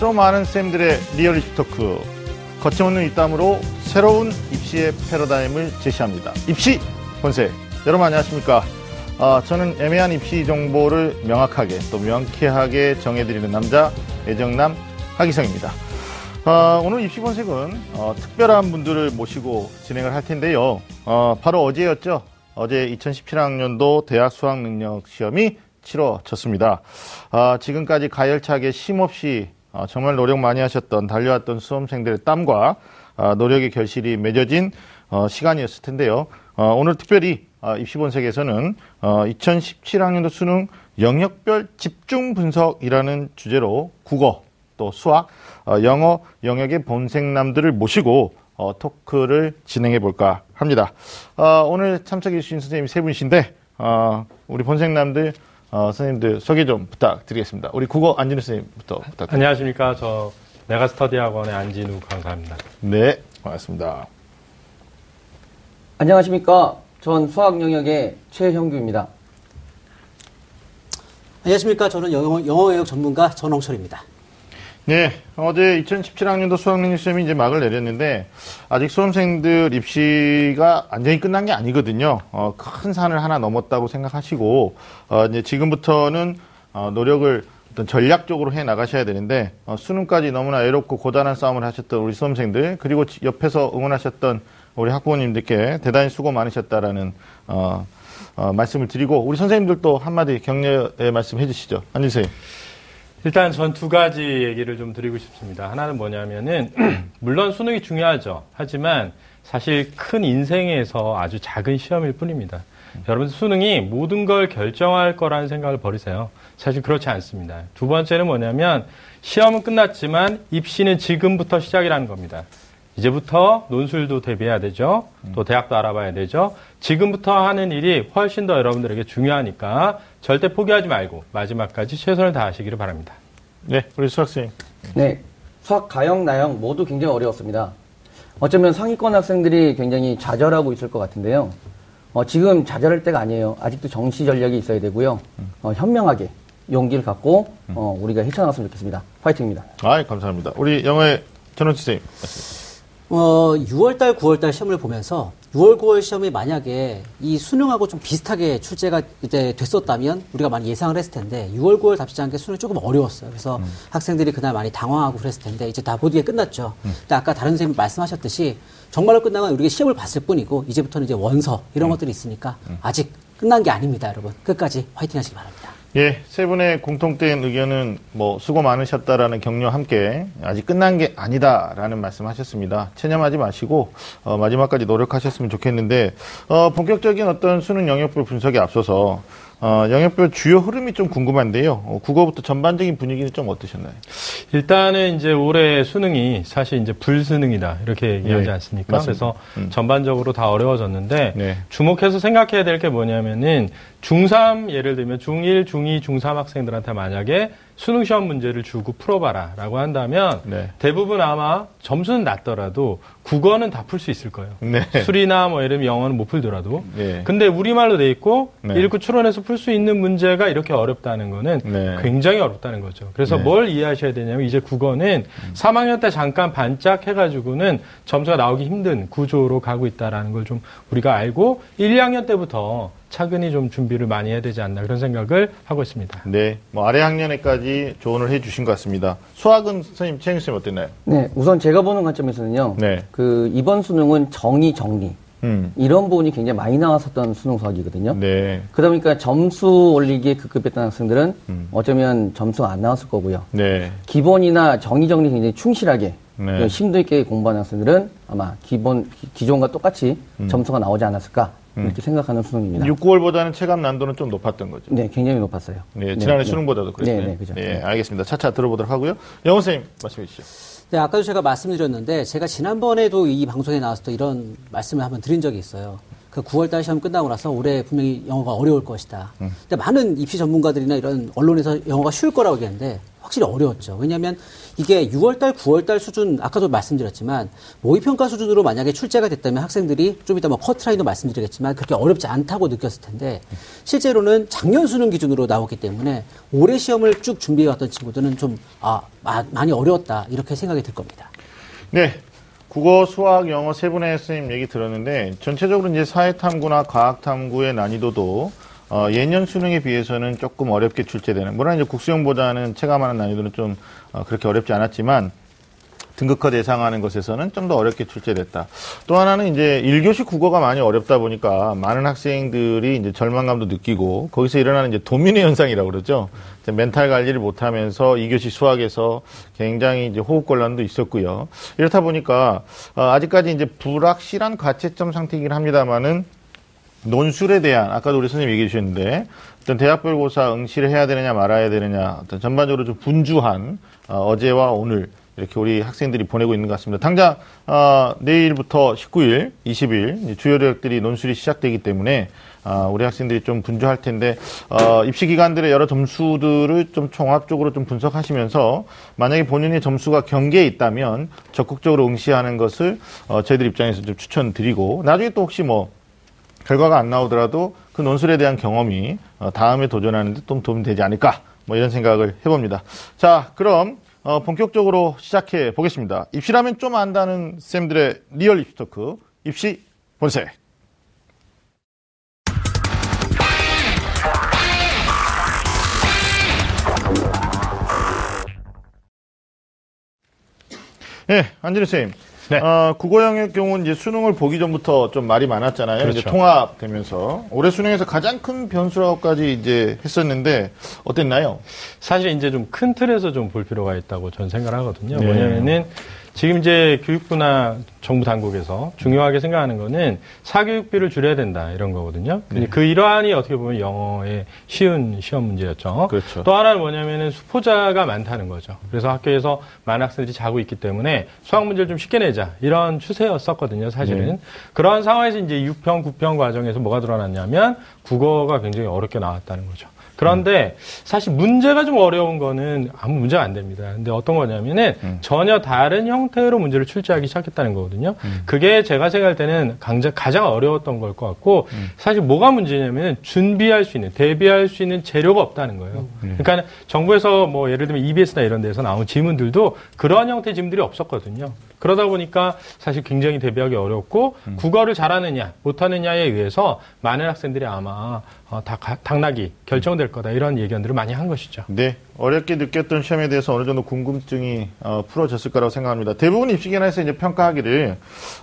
좀 아는 쌤들의 리얼리티 토크. 거침없는 입담으로 새로운 입시의 패러다임을 제시합니다. 입시 본색. 여러분 안녕하십니까? 아, 저는 애매한 입시 정보를 명확하게 또 명쾌하게 정해드리는 남자 애정남 하기성입니다. 아, 오늘 입시 본색은 어, 특별한 분들을 모시고 진행을 할 텐데요. 어, 바로 어제였죠. 어제 2017학년도 대학 수학 능력 시험이 치러졌습니다. 아, 지금까지 가열차게 쉼없이 아, 정말 노력 많이 하셨던 달려왔던 수험생들의 땀과 아, 노력의 결실이 맺어진 어, 시간이었을 텐데요. 어, 오늘 특별히 아, 입시본색에서는 어, 2017학년도 수능 영역별 집중 분석이라는 주제로 국어 또 수학, 어, 영어 영역의 본색남들을 모시고 어, 토크를 진행해 볼까 합니다. 어, 오늘 참석해 주신 선생님 세 분이신데 어, 우리 본색남들 어, 선생님들 소개 좀 부탁드리겠습니다. 우리 국어 안진우 선생님부터 부탁드립니다. 안녕하십니까. 저 메가스터디 학원의 안진우 강사입니다. 네, 반갑습니다. 안녕하십니까. 전 수학 영역의 최형규입니다. 안녕하십니까. 저는 영어, 영어 영역 전문가 전홍철입니다. 네, 어제 2017학년도 수학능력 시험이 이제 막을 내렸는데 아직 수험생들 입시가 완전히 끝난 게 아니거든요. 어, 큰 산을 하나 넘었다고 생각하시고 어, 이제 지금부터는 어, 노력을 어떤 전략적으로 해 나가셔야 되는데 어, 수능까지 너무나 외롭고 고단한 싸움을 하셨던 우리 수험생들 그리고 지- 옆에서 응원하셨던 우리 학부모님들께 대단히 수고 많으셨다라는 어, 어, 말씀을 드리고 우리 선생님들도 한마디 격려의 말씀 해주시죠. 안주세요. 일단 전 두 가지 얘기를 좀 드리고 싶습니다. 하나는 뭐냐면은 물론 수능이 중요하죠. 하지만 사실 큰 인생에서 아주 작은 시험일 뿐입니다. 여러분 수능이 모든 걸 결정할 거라는 생각을 버리세요. 사실 그렇지 않습니다. 두 번째는 뭐냐면 시험은 끝났지만 입시는 지금부터 시작이라는 겁니다. 이제부터 논술도 대비해야 되죠. 또 대학도 알아봐야 되죠. 지금부터 하는 일이 훨씬 더 여러분들에게 중요하니까 절대 포기하지 말고 마지막까지 최선을 다하시기를 바랍니다. 네, 우리 수학생. 네. 수학 가형, 나형 모두 굉장히 어려웠습니다. 어쩌면 상위권 학생들이 굉장히 좌절하고 있을 것 같은데요. 어, 지금 좌절할 때가 아니에요. 아직도 정시 전략이 있어야 되고요. 어, 현명하게 용기를 갖고 어, 우리가 헤쳐나갔으면 좋겠습니다. 화이팅입니다. 아, 감사합니다. 우리 영어의 전원치 선생님. 어, 6월달, 9월달 시험을 보면서 6월, 9월 시험이 만약에 이 수능하고 좀 비슷하게 출제가 이제 됐었다면 우리가 많이 예상을 했을 텐데 6월, 9월 답지 않게 수능이 조금 어려웠어요. 그래서 학생들이 그날 많이 당황하고 그랬을 텐데 이제 다 모두게 끝났죠. 근데 아까 다른 선생님 말씀하셨듯이 정말로 끝나면 우리가 시험을 봤을 뿐이고 이제부터는 이제 원서 이런 것들이 있으니까 아직 끝난 게 아닙니다, 여러분. 끝까지 화이팅 하시기 바랍니다. 예, 세 분의 공통된 의견은 뭐 수고 많으셨다라는 격려와 함께 아직 끝난 게 아니다라는 말씀하셨습니다. 체념하지 마시고 어, 마지막까지 노력하셨으면 좋겠는데 어, 본격적인 어떤 수능 영역별 분석에 앞서서 어, 영역별 주요 흐름이 좀 궁금한데요. 어, 국어부터 전반적인 분위기는 좀 어떠셨나요? 일단은 이제 올해 수능이 사실 이제 불수능이다 이렇게 얘기하지 네, 않습니까? 맞습니다. 그래서 전반적으로 다 어려워졌는데 네. 주목해서 생각해야 될 게 뭐냐면은 중3 예를 들면 중1, 중2, 중3 학생들한테 만약에 수능 시험 문제를 주고 풀어봐라 라고 한다면 네. 대부분 아마 점수는 낮더라도 국어는 다 풀 수 있을 거예요. 네. 수리나 뭐 예를 들면 영어는 못 풀더라도. 네. 근데 우리말로 돼 있고 네. 읽고 추론해서 풀 수 있는 문제가 이렇게 어렵다는 거는 네. 굉장히 어렵다는 거죠. 그래서 네. 뭘 이해하셔야 되냐면 이제 국어는 3학년 때 잠깐 반짝 해가지고는 점수가 나오기 힘든 구조로 가고 있다라는 걸 좀 우리가 알고 1, 2학년 때부터 차근히 좀 준비를 많이 해야 되지 않나 그런 생각을 하고 있습니다. 네, 뭐 아래 학년에까지 조언을 해주신 것 같습니다. 수학은 선생님, 최영 쌤 어땠나요? 네. 우선 제가 보는 관점에서는요. 네. 그 이번 수능은 정의, 정리. 음, 이런 부분이 굉장히 많이 나왔었던 수능 수학이거든요. 네, 그러다 보니까 점수 올리기에 급급했던 학생들은 음. 어쩌면 점수가 안 나왔을 거고요. 네, 기본이나 정의 정리 굉장히 충실하게 네. 심도 있게 공부하는 학생들은 아마 기본 기- 기존과 똑같이 점수가 나오지 않았을까 이렇게 생각하는 수능입니다. 6, 9월보다는 체감 난도는 좀 높았던 거죠. 네, 굉장히 높았어요. 네, 지난해 네. 수능보다도 그랬어요. 네, 네, 그죠. 네, 알겠습니다. 차차 들어보도록 하고요. 영호 선생님 말씀해 주시죠. 네, 아까도 제가 말씀드렸는데 제가 지난번에도 이 방송에 나와서 또 이런 말씀을 한번 드린 적이 있어요. 그 9월달 시험 끝나고 나서 올해 분명히 영어가 어려울 것이다. 근데 많은 입시 전문가들이나 이런 언론에서 영어가 쉬울 거라고 얘기하는데 확실히 어려웠죠. 왜냐하면 이게 6월달, 9월달 수준 아까도 말씀드렸지만 모의평가 수준으로 만약에 출제가 됐다면 학생들이 좀 이따 뭐 커트라인도 말씀드리겠지만 그렇게 어렵지 않다고 느꼈을 텐데 실제로는 작년 수능 기준으로 나오기 때문에 올해 시험을 쭉 준비해왔던 친구들은 좀 아, 마- 많이 어려웠다 이렇게 생각이 들 겁니다. 네. 국어, 수학, 영어 세 분의 선생님 얘기 들었는데 전체적으로 이제 사회탐구나 과학탐구의 난이도도 어, 예년 수능에 비해서는 조금 어렵게 출제되는. 물론 이제 국수형보다는 체감하는 난이도는 좀 어, 그렇게 어렵지 않았지만 등급컷 예상하는 것에서는 좀 더 어렵게 출제됐다. 또 하나는 이제 1교시 국어가 많이 어렵다 보니까 많은 학생들이 이제 절망감도 느끼고 거기서 일어나는 이제 도민의 현상이라고 그러죠. 멘탈 관리를 못하면서 2교시 수학에서 굉장히 이제 호흡곤란도 있었고요. 이렇다 보니까 어, 아직까지 이제 불확실한 가채점 상태이긴 합니다만은 논술에 대한 아까도 우리 선생님 얘기해 주셨는데 어떤 대학별 고사 응시를 해야 되느냐 말아야 되느냐 어떤 전반적으로 좀 분주한 어, 제와 오늘 이렇게 우리 학생들이 보내고 있는 것 같습니다. 당장 어, 내일부터 19일, 20일 이제 주요 대학들이 논술이 시작되기 때문에 어, 우리 학생들이 좀 분주할 텐데 어, 입시 기관들의 여러 점수들을 좀 종합적으로 좀 분석하시면서 만약에 본인의 점수가 경계에 있다면 적극적으로 응시하는 것을 어, 저희들 입장에서 좀 추천드리고 나중에 또 혹시 뭐 결과가 안 나오더라도 그 논술에 대한 경험이 어, 다음에 도전하는 데 좀 도움이 되지 않을까 뭐 이런 생각을 해봅니다. 자, 그럼 어, 본격적으로 시작해 보겠습니다. 입시라면 좀 안다는 쌤들의 리얼 입시 토크 입시 본색. 네, 안진우 쌤. 네. 어, 국어 영역 경우는 이제 수능을 보기 전부터 좀 말이 많았잖아요. 이제 그렇죠. 통합되면서 올해 수능에서 가장 큰 변수라고까지 이제 했었는데 어땠나요? 사실 이제 좀 큰 틀에서 좀 볼 필요가 있다고 저는 생각을 하거든요. 네. 뭐냐면은 지금 이제 교육부나 정부 당국에서 중요하게 생각하는 거는 사교육비를 줄여야 된다 이런 거거든요. 근데 그 일환이 어떻게 보면 영어의 쉬운 시험 문제였죠. 그렇죠. 또 하나는 뭐냐면은 수포자가 많다는 거죠. 그래서 학교에서 많은 학생들이 자고 있기 때문에 수학 문제를 좀 쉽게 내자 이런 추세였었거든요. 사실은 네. 그러한 상황에서 이제 6평, 9평 과정에서 뭐가 드러났냐면 국어가 굉장히 어렵게 나왔다는 거죠. 그런데 사실 문제가 좀 어려운 거는 아무 문제가 안 됩니다. 근데 어떤 거냐면은 전혀 다른 형태로 문제를 출제하기 시작했다는 거거든요. 그게 제가 생각할 때는 강자, 가장 어려웠던 걸 것 같고 사실 뭐가 문제냐면 준비할 수 있는, 대비할 수 있는 재료가 없다는 거예요. 그러니까 정부에서 뭐 예를 들면 EBS나 이런 데서 나온 지문들도 그런 형태의 지문들이 없었거든요. 그러다 보니까 사실 굉장히 대비하기 어렵고 국어를 잘하느냐 못하느냐에 의해서 많은 학생들이 아마 어, 다 가- 당락이 결정될 거다 이런 예견들을 많이 한 것이죠. 네, 어렵게 느꼈던 시험에 대해서 어느 정도 궁금증이 어, 풀어졌을 거라고 생각합니다. 대부분 입시기관에서 이제 평가하기를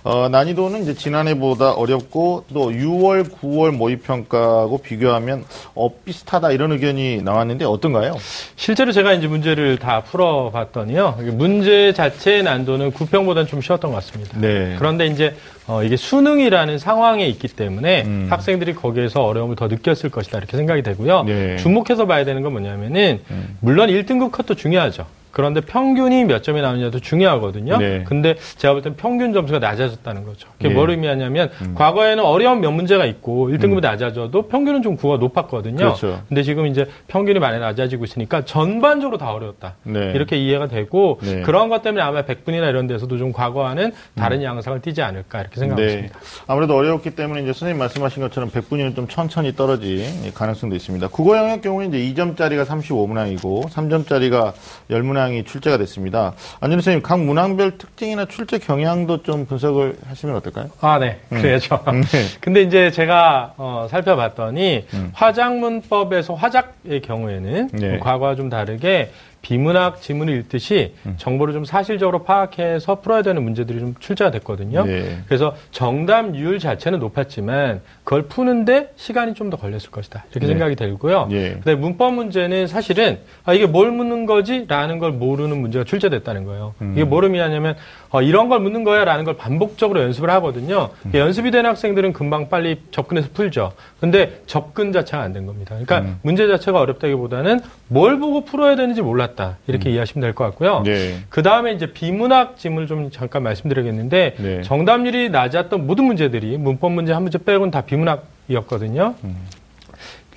어, 난이도는 이제 지난해보다 어렵고 또 6월, 9월 모의 평가하고 비교하면 어, 비슷하다 이런 의견이 나왔는데 어떤가요? 실제로 제가 이제 문제를 다 풀어봤더니요. 문제 자체의 난도는 9평보다는 좀 쉬웠던 것 같습니다. 네. 그런데 이제 어, 이게 수능이라는 상황에 있기 때문에 음. 학생들이 거기에서 어려움을 더 느꼈을 것이다 이렇게 생각이 되고요. 네. 주목해서 봐야 되는 건 뭐냐면은 물론 1등급 컷도 중요하죠. 그런데 평균이 몇 점이 나오느냐도 중요하거든요. 네. 근데 제가 볼 땐 평균 점수가 낮아졌다는 거죠. 그게 네. 음. 뭘 의미하냐면 과거에는 어려운 몇 문제가 있고 1등급이 낮아져도 평균은 좀 구가 높았거든요. 그렇죠. 근데 지금 이제 평균이 많이 낮아지고 있으니까 전반적으로 다 어려웠다. 네. 이렇게 이해가 되고 네. 그런 것 때문에 아마 백분이나 이런 데서도 좀 과거와는 다른 양상을 띠지 않을까 이렇게 생각하고 네. 아무래도 어려웠기 때문에 이제 선생님 말씀하신 것처럼 100분위는 좀 천천히 떨어질 가능성도 있습니다. 국어 영역 경우에 이제 2점짜리가 35문항이고 3점짜리가 10문항 이 출제가 됐습니다. 안준희 선생님, 각 문항별 특징이나 출제 경향도 좀 분석을 하시면 어떨까요? 아, 네. 그래야죠. 근데 이제 제가 어, 살펴봤더니 화작문법에서 화작의 경우에는 네. 과거와 좀 다르게 비문학 지문을 읽듯이 정보를 좀 사실적으로 파악해서 풀어야 되는 문제들이 좀 출제가 됐거든요. 네. 그래서 정답률 자체는 높았지만 그걸 푸는데 시간이 좀 더 걸렸을 것이다. 이렇게 네. 생각이 들고요. 예. 근데 문법 문제는 사실은 아, 이게 뭘 묻는 거지? 라는 걸 모르는 문제가 출제됐다는 거예요. 이게 뭘 의미하냐면 어, 이런 걸 묻는 거야 라는 걸 반복적으로 연습을 하거든요. 연습이 된 학생들은 금방 빨리 접근해서 풀죠. 근데 접근 자체가 안 된 겁니다. 그러니까 문제 자체가 어렵다기보다는 뭘 보고 풀어야 되는지 몰랐다. 이렇게 이해하시면 될 것 같고요. 네. 그 다음에 이제 비문학 지문을 좀 잠깐 말씀드리겠는데 네. 정답률이 낮았던 모든 문제들이 문법 문제 한 문제 빼고는 다 비문학이었거든요.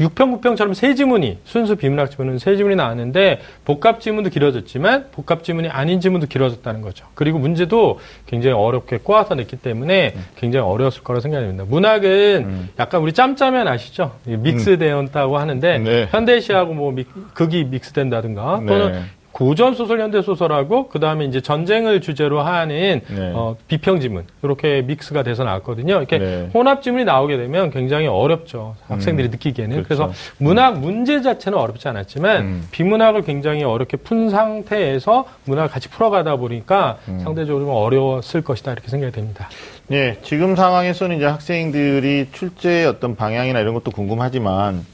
음. 6평, 9평처럼 세 지문이, 순수 비문학 지문은 세 지문이 나왔는데, 복합 지문도 길어졌지만, 복합 지문이 아닌 지문도 길어졌다는 거죠. 그리고 문제도 굉장히 어렵게 꼬아서 냈기 때문에 굉장히 어려웠을 거라 생각이 듭니다. 문학은 음. 약간 우리 짬짜면 아시죠? 믹스되었다고 하는데, 네. 현대시하고 뭐 믹- 극이 믹스된다든가, 또는 네. 고전 소설, 현대 소설하고 그 다음에 이제 전쟁을 주제로 하는 네. 어, 비평 지문 이렇게 믹스가 돼서 나왔거든요. 이렇게 네. 혼합 지문이 나오게 되면 굉장히 어렵죠. 학생들이 음, 느끼기에는. 그렇죠. 그래서 문학 문제 자체는 어렵지 않았지만 음. 비문학을 굉장히 어렵게 푼 상태에서 문학을 같이 풀어가다 보니까 음. 상대적으로 좀 어려웠을 것이다 이렇게 생각이 됩니다. 네, 지금 상황에서는 이제 학생들이 출제의 어떤 방향이나 이런 것도 궁금하지만,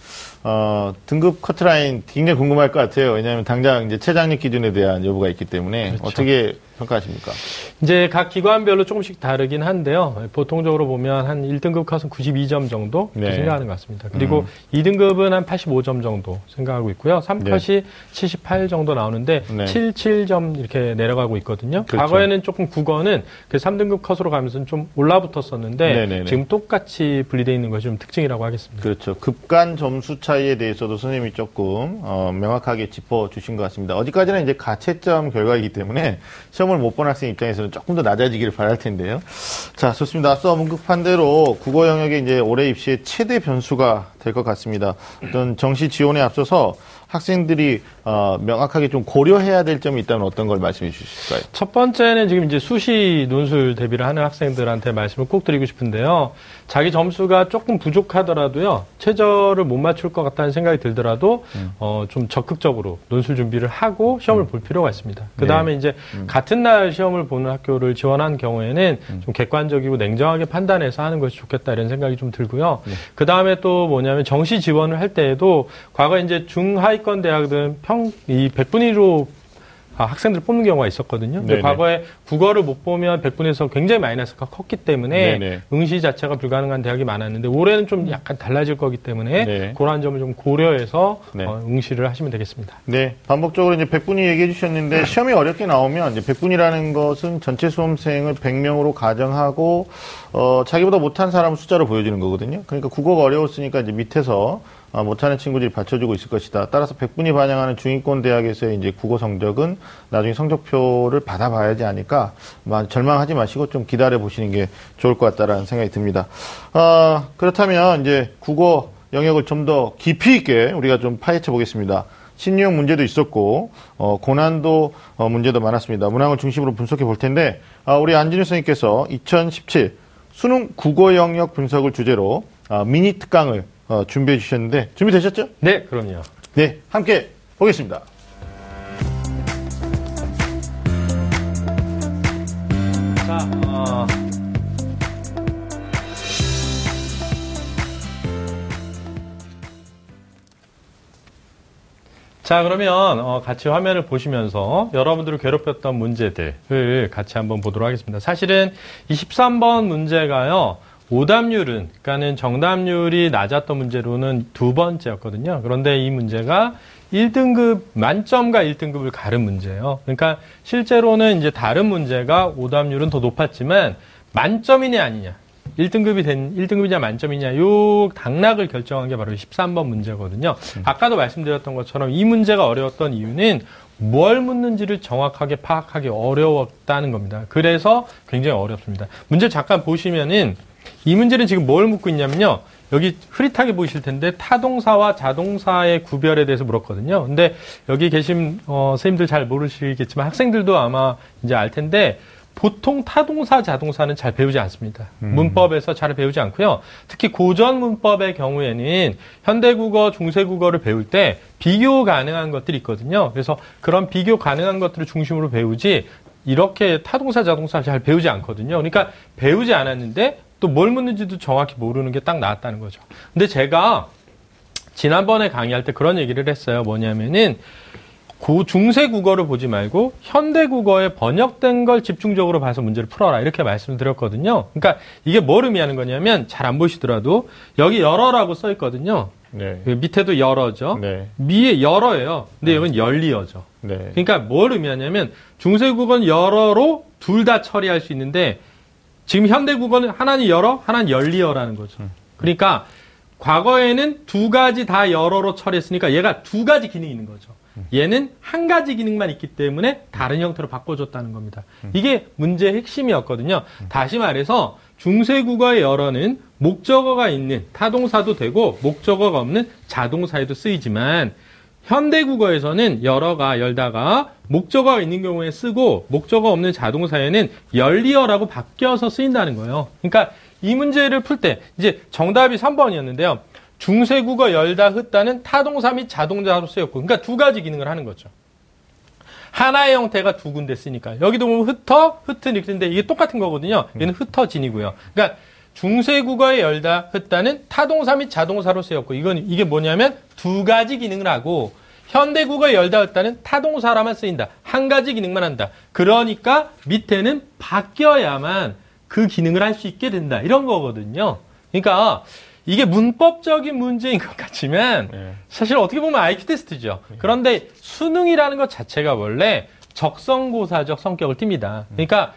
어, 등급 커트라인 굉장히 궁금할 것 같아요. 왜냐하면 당장 이제 최장력 기준에 대한 여부가 있기 때문에 그렇죠. 어떻게 평가하십니까? 이제 각 기관별로 조금씩 다르긴 한데요. 보통적으로 보면 한 1등급 컷은 92점 정도 네. 생각하는 것 같습니다. 그리고 2등급은 한 85점 정도 생각하고 있고요. 3컷이 78 정도 나오는데 네. 77점 이렇게 내려가고 있거든요. 그렇죠. 과거에는 조금 국어는 그 3등급 컷으로 가면서 좀 올라붙었었는데 네네네. 지금 똑같이 분리되어 있는 것이 좀 특징이라고 하겠습니다. 그렇죠. 급간 점수 차이에 대해서도 선생님이 조금 어, 명확하게 짚어주신 것 같습니다. 어디까지나 이제 가채점 결과이기 때문에 시험 을 못 본 학생 입장에서는 조금 더 낮아지기를 바랄 텐데요. 자, 좋습니다. 앞서 언급한 대로 국어 영역에 이제 올해 입시의 최대 변수가 될 것 같습니다. 어떤 정시 지원에 앞서서 학생들이 어, 명확하게 좀 고려해야 될 점이 있다면 어떤 걸 말씀해 주실까요? 첫 번째는 지금 이제 수시 논술 대비를 하는 학생들한테 말씀을 꼭 드리고 싶은데요. 자기 점수가 조금 부족하더라도요. 최저를 못 맞출 것 같다는 생각이 들더라도 어, 좀 적극적으로 논술 준비를 하고 시험을 볼 필요가 있습니다. 그 다음에 이제 같은 날 시험을 보는 학교를 지원한 경우에는 좀 객관적이고 냉정하게 판단해서 하는 것이 좋겠다 이런 생각이 좀 들고요. 그 다음에 또 뭐냐면 정시 지원을 할 때에도 과거 이제 중하위권 대학들은 평이 100분위 1로 아, 학생들 뽑는 경우가 있었거든요. 근데 네네. 과거에 국어를 못 보면 100분에서 굉장히 마이너스가 컸기 때문에 네네. 응시 자체가 불가능한 대학이 많았는데 올해는 좀 약간 달라질 거기 때문에 네. 그러한 점을 좀 고려해서 네. 어, 응시를 하시면 되겠습니다. 네, 반복적으로 이제 100분위 얘기해 주셨는데 시험이 어렵게 나오면 이제 100분이라는 것은 전체 수험생을 100명으로 가정하고 어, 자기보다 못한 사람 숫자로 보여주는 거거든요. 그러니까 국어가 어려웠으니까 이제 밑에서 어, 못하는 친구들이 받쳐주고 있을 것이다. 따라서 100분이 반영하는 중위권 대학에서의 이제 국어 성적은 나중에 성적표를 받아봐야지 하니까 마- 절망하지 마시고 좀 기다려 보시는 게 좋을 것 같다라는 생각이 듭니다. 어, 그렇다면 이제 국어 영역을 좀 더 깊이 있게 우리가 좀 파헤쳐 보겠습니다. 신유형 문제도 있었고 어, 고난도 어, 문제도 많았습니다. 문항을 중심으로 분석해 볼 텐데 아, 우리 안진우 선생님께서 2017 수능 국어 영역 분석을 주제로 아, 미니 특강을 어, 준비해 주셨는데 준비되셨죠? 네, 그럼요. 네, 함께 보겠습니다. 자, 어, 자, 그러면 어, 같이 화면을 보시면서 여러분들을 괴롭혔던 문제들을 같이 한번 보도록 하겠습니다. 사실은 23번 문제가요. 오답률은, 그러니까는 정답률이 낮았던 문제로는 두 번째였거든요. 그런데 이 문제가 1등급, 만점과 1등급을 가른 문제예요. 그러니까 실제로는 이제 다른 문제가 오답률은 더 높았지만 만점이냐 아니냐. 1등급이 된, 1등급이냐 만점이냐, 요 당락을 결정한 게 바로 13번 문제거든요. 아까도 말씀드렸던 것처럼 이 문제가 어려웠던 이유는 뭘 묻는지를 정확하게 파악하기 어려웠다는 겁니다. 그래서 굉장히 어렵습니다. 문제 잠깐 보시면은 이 문제는 지금 뭘 묻고 있냐면요. 여기 흐릿하게 보이실 텐데 타동사와 자동사의 구별에 대해서 물었거든요. 근데 여기 계신 어, 선생님들 잘 모르시겠지만 학생들도 아마 이제 알 텐데 보통 타동사, 자동사는 잘 배우지 않습니다. 문법에서 잘 배우지 않고요. 특히 고전 문법의 경우에는 현대국어, 중세국어를 배울 때 비교 가능한 것들이 있거든요. 그래서 그런 비교 가능한 것들을 중심으로 배우지 이렇게 타동사, 자동사를 잘 배우지 않거든요. 그러니까 배우지 않았는데 또 뭘 묻는지도 정확히 모르는 게 딱 나왔다는 거죠. 근데 제가 지난번에 강의할 때 그런 얘기를 했어요. 뭐냐면은 고 중세 국어를 보지 말고 현대 국어에 번역된 걸 집중적으로 봐서 문제를 풀어라 이렇게 말씀을 드렸거든요. 그러니까 이게 뭘 의미하는 거냐면 잘 안 보시더라도 여기 열어라고 써 있거든요. 네. 그 밑에도 열어죠. 네. 미에 열어예요. 근데 여기는 열리어죠. 네. 그러니까 뭘 의미하냐면 중세 국어는 열어로 둘 다 처리할 수 있는데 지금 현대 국어는 하나는 열어, 하나는 열리어라는 거죠. 그러니까 과거에는 두 가지 다 열어로 처리했으니까 얘가 두 가지 기능이 있는 거죠. 얘는 한 가지 기능만 있기 때문에 다른 형태로 바꿔줬다는 겁니다. 이게 문제의 핵심이었거든요. 다시 말해서 중세 국어의 열어는 목적어가 있는 타동사도 되고 목적어가 없는 자동사에도 쓰이지만 현대 국어에서는 열어가 열다가 목적어가 있는 경우에 쓰고 목적어 없는 자동사에는 열리어라고 바뀌어서 쓰인다는 거예요. 그러니까 이 문제를 풀 때 이제 정답이 3번이었는데요. 중세국어 열다 흩다는 타동사 및 자동사로 쓰였고 그러니까 두 가지 기능을 하는 거죠. 하나의 형태가 두 군데 쓰니까 여기도 보면 흩어 흩은 이렇게 되는데 이게 똑같은 거거든요. 얘는 흩어진이고요. 그러니까 중세국어의 열다 흩다는 타동사 및 자동사로 쓰였고 이건 이게 뭐냐면 두 가지 기능을 하고 현대국어의 열다 흩다는 타동사라만 쓰인다. 한 가지 기능만 한다. 그러니까 밑에는 바뀌어야만 그 기능을 할 수 있게 된다. 이런 거거든요. 그러니까 이게 문법적인 문제인 것 같지만 네. 사실 어떻게 보면 IQ 테스트죠. 그런데 수능이라는 것 자체가 원래 적성고사적 성격을 띱니다. 그러니까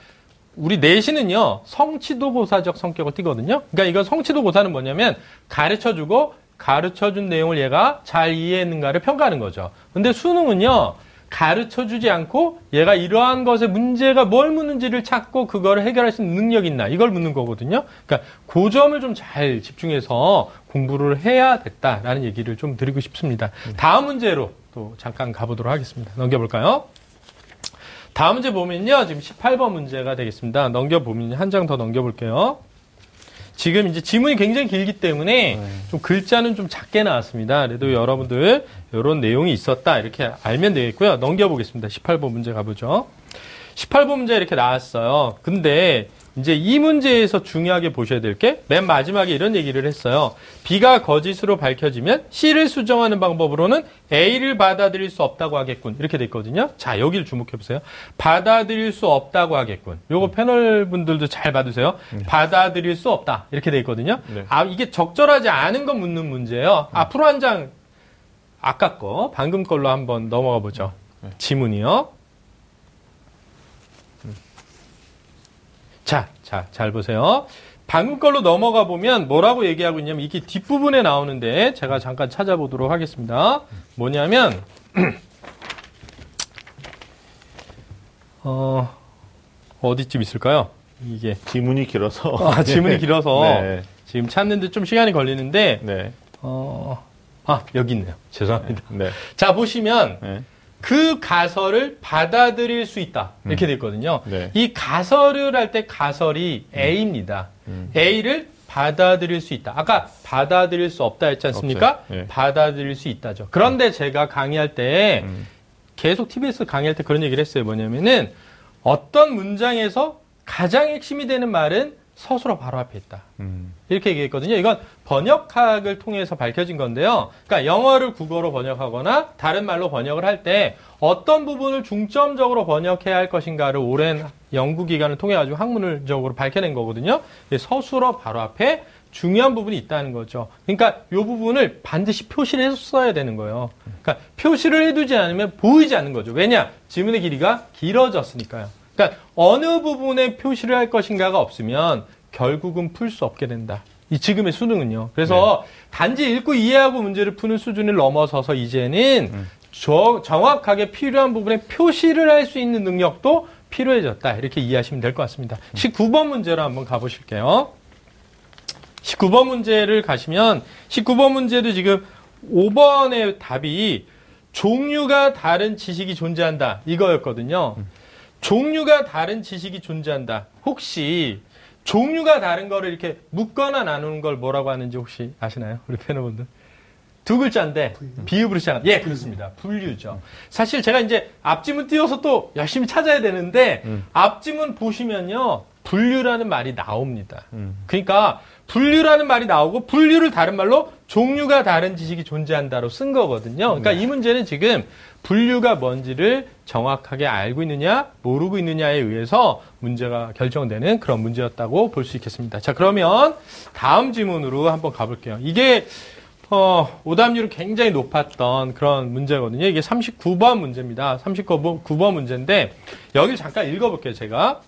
우리 내신은요 성취도 고사적 성격을 띠거든요. 그러니까 이건 성취도 고사는 뭐냐면 가르쳐주고 가르쳐준 내용을 얘가 잘 이해했는가를 평가하는 거죠. 근데 수능은요 가르쳐주지 않고 얘가 이러한 것에 문제가 뭘 묻는지를 찾고 그거를 해결할 수 있는 능력이 있나 이걸 묻는 거거든요. 그러니까 그 점을 좀 잘 집중해서 공부를 해야 됐다라는 얘기를 좀 드리고 싶습니다. 다음 문제로 또 잠깐 가보도록 하겠습니다. 넘겨볼까요? 다음 문제 보면요. 지금 18번 문제가 되겠습니다. 넘겨보면 한 장 더 넘겨볼게요. 지금 이제 지문이 굉장히 길기 때문에 좀 글자는 좀 작게 나왔습니다. 그래도 여러분들 이런 내용이 있었다 이렇게 알면 되겠고요. 넘겨보겠습니다. 18번 문제 가보죠. 18번 문제 이렇게 나왔어요. 근데 이제 이 문제에서 중요하게 보셔야 될 게 맨 마지막에 이런 얘기를 했어요. B가 거짓으로 밝혀지면 C를 수정하는 방법으로는 A를 받아들일 수 없다고 하겠군. 이렇게 돼 있거든요. 자, 여기를 주목해 보세요. 받아들일 수 없다고 하겠군. 요거 패널 분들도 잘 봐두세요. 받아들일 수 없다. 이렇게 돼 있거든요. 네. 아, 이게 적절하지 않은 건 묻는 문제예요. 앞으로 한 장 아까 거 방금 걸로 한번 넘어가 보죠. 지문이요. 자, 자, 잘 보세요. 방금 걸로 넘어가 보면 뭐라고 얘기하고 있냐면 이게 뒷부분에 나오는데 제가 잠깐 찾아보도록 하겠습니다. 뭐냐면 어 어디쯤 있을까요? 이게 지문이 길어서. 아, 지문이 길어서 네. 지금 찾는데 좀 시간이 걸리는데 네. 어, 아 여기 있네요. 죄송합니다. 네. 자 보시면 네. 그 가설을 받아들일 수 있다 이렇게 돼 있거든요. 네. 이 가설을 할 때 가설이 A입니다. 음. A를 받아들일 수 있다. 아까 받아들일 수 없다 했지 않습니까? 예. 받아들일 수 있다죠. 그런데 제가 강의할 때 음. 계속 TBS 강의할 때 그런 얘기를 했어요. 뭐냐면은 어떤 문장에서 가장 핵심이 되는 말은 서술어 바로 앞에 있다. 음. 이렇게 얘기했거든요. 이건 번역학을 통해서 밝혀진 건데요. 그러니까 영어를 국어로 번역하거나 다른 말로 번역을 할 때 어떤 부분을 중점적으로 번역해야 할 것인가를 오랜 연구 기간을 통해 가지고 학문적으로 밝혀낸 거거든요. 이 서술어 바로 앞에 중요한 부분이 있다는 거죠. 그러니까 이 부분을 반드시 표시를 해서 써야 되는 거예요. 그러니까 표시를 해두지 않으면 보이지 않는 거죠. 왜냐? 지문의 길이가 길어졌으니까요. 그러니까 어느 부분에 표시를 할 것인가가 없으면 결국은 풀 수 없게 된다. 이 지금의 수능은요. 그래서 단지 읽고 이해하고 문제를 푸는 수준을 넘어서서 이제는 저- 정확하게 필요한 부분에 표시를 할 수 있는 능력도 필요해졌다. 이렇게 이해하시면 될 것 같습니다. 19번 문제로 한번 가보실게요. 19번 문제를 가시면 19번 문제도 지금 5번의 답이 종류가 다른 지식이 존재한다. 이거였거든요. 종류가 다른 지식이 존재한다. 혹시 종류가 다른 거를 이렇게 묶거나 나누는 걸 뭐라고 하는지 혹시 아시나요? 우리 패널분들? 두 글자인데 비읍으로 시작한 예 그렇습니다 분류죠 사실 제가 이제 앞지문 띄워서 또 열심히 찾아야 되는데 음. 앞지문 보시면요 분류라는 말이 나옵니다 음. 그러니까 분류라는 말이 나오고 분류를 다른 말로 종류가 다른 지식이 존재한다로 쓴 거거든요. 그러니까 이 문제는 지금 분류가 뭔지를 정확하게 알고 있느냐, 모르고 있느냐에 의해서 문제가 결정되는 그런 문제였다고 볼 수 있겠습니다. 자, 그러면 다음 지문으로 한번 가볼게요. 이게 어, 오답률이 굉장히 높았던 그런 문제거든요. 이게 39번 문제입니다. 39번 9번 문제인데 여기를 잠깐 읽어볼게요. 제가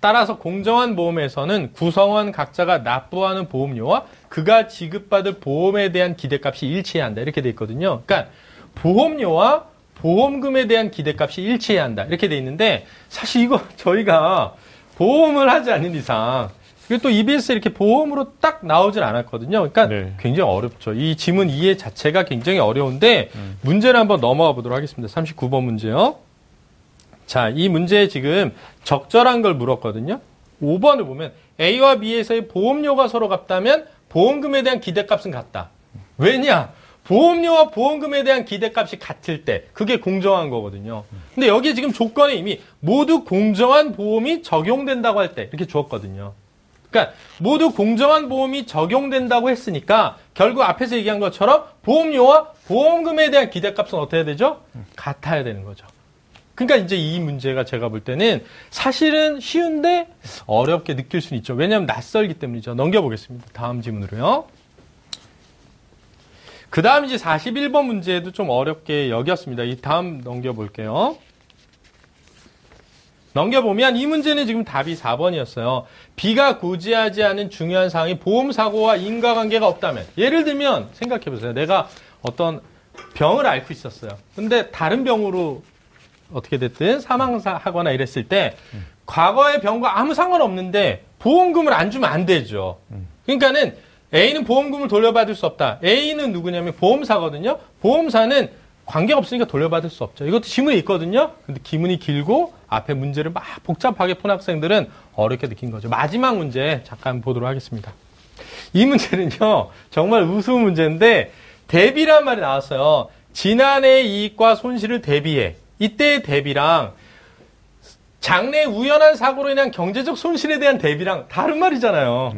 따라서 공정한 보험에서는 구성원 각자가 납부하는 보험료와 그가 지급받을 보험에 대한 기대값이 일치해야 한다. 이렇게 돼 있거든요. 그러니까 보험료와 보험금에 대한 기대값이 일치해야 한다. 이렇게 돼 있는데 사실 이거 저희가 보험을 하지 않는 이상 이게 또 EBS에 이렇게 보험으로 딱 나오질 않았거든요. 그러니까 네. 굉장히 어렵죠. 이 지문 이해 자체가 굉장히 어려운데 문제를 한번 넘어가 보도록 하겠습니다. 39번 문제요. 자, 이 문제에 지금 적절한 걸 물었거든요. 5번을 보면 A와 B에서의 보험료가 서로 같다면 보험금에 대한 기대값은 같다. 왜냐? 보험료와 보험금에 대한 기대값이 같을 때 그게 공정한 거거든요. 근데 여기에 지금 조건에 이미 모두 공정한 보험이 적용된다고 할 때 이렇게 주었거든요. 그러니까 모두 공정한 보험이 적용된다고 했으니까 결국 앞에서 얘기한 것처럼 보험료와 보험금에 대한 기대값은 어떻게 해야 되죠? 같아야 되는 거죠. 그러니까 이제 이 문제가 제가 볼 때는 사실은 쉬운데 어렵게 느낄 수는 있죠. 왜냐하면 낯설기 때문이죠. 넘겨보겠습니다. 다음 질문으로요. 그 다음 이제 41번 문제도 좀 어렵게 여겼습니다. 이 다음 넘겨볼게요. 넘겨보면 이 문제는 지금 답이 4번이었어요. B가 고지하지 않은 중요한 사항이 보험사고와 인과관계가 없다면 예를 들면 생각해보세요. 내가 어떤 병을 앓고 있었어요. 근데 다른 병으로 어떻게 됐든 사망하거나 이랬을 때 과거의 병과 아무 상관없는데 보험금을 안 주면 안 되죠. 그러니까는 A는 보험금을 돌려받을 수 없다. A는 누구냐면 보험사거든요. 보험사는 관계가 없으니까 돌려받을 수 없죠. 이것도 지문이 있거든요. 근데 기문이 길고 앞에 문제를 막 복잡하게 푼 학생들은 어렵게 느낀 거죠. 마지막 문제 잠깐 보도록 하겠습니다. 이 문제는요, 정말 우스운 문제인데, 대비란 말이 나왔어요. 지난해 이익과 손실을 대비해. 이때의 대비랑 장래 우연한 사고로 인한 경제적 손실에 대한 대비랑 다른 말이잖아요.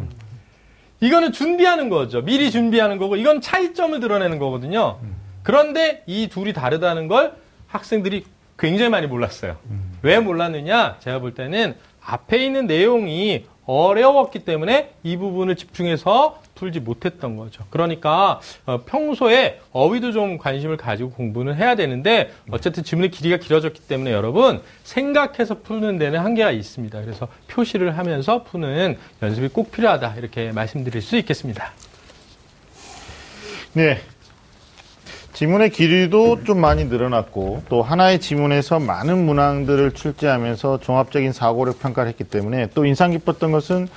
이거는 준비하는 거죠. 미리 준비하는 거고, 이건 차이점을 드러내는 거거든요. 그런데 이 둘이 다르다는 걸 학생들이 굉장히 많이 몰랐어요. 왜 몰랐느냐? 제가 볼 때는 앞에 있는 내용이 어려웠기 때문에 이 부분을 집중해서 풀지 못했던 거죠. 그러니까 어, 평소에 어휘도 좀 관심을 가지고 공부는 해야 되는데 어쨌든 지문의 길이가 길어졌기 때문에 여러분 생각해서 푸는 데는 한계가 있습니다. 그래서 표시를 하면서 푸는 연습이 꼭 필요하다 이렇게 말씀드릴 수 있겠습니다. 네. 지문의 길이도 좀 많이 늘어났고 또 하나의 지문에서 많은 문항들을 출제하면서 종합적인 사고력 평가를 했기 때문에 또 인상 깊었던 것은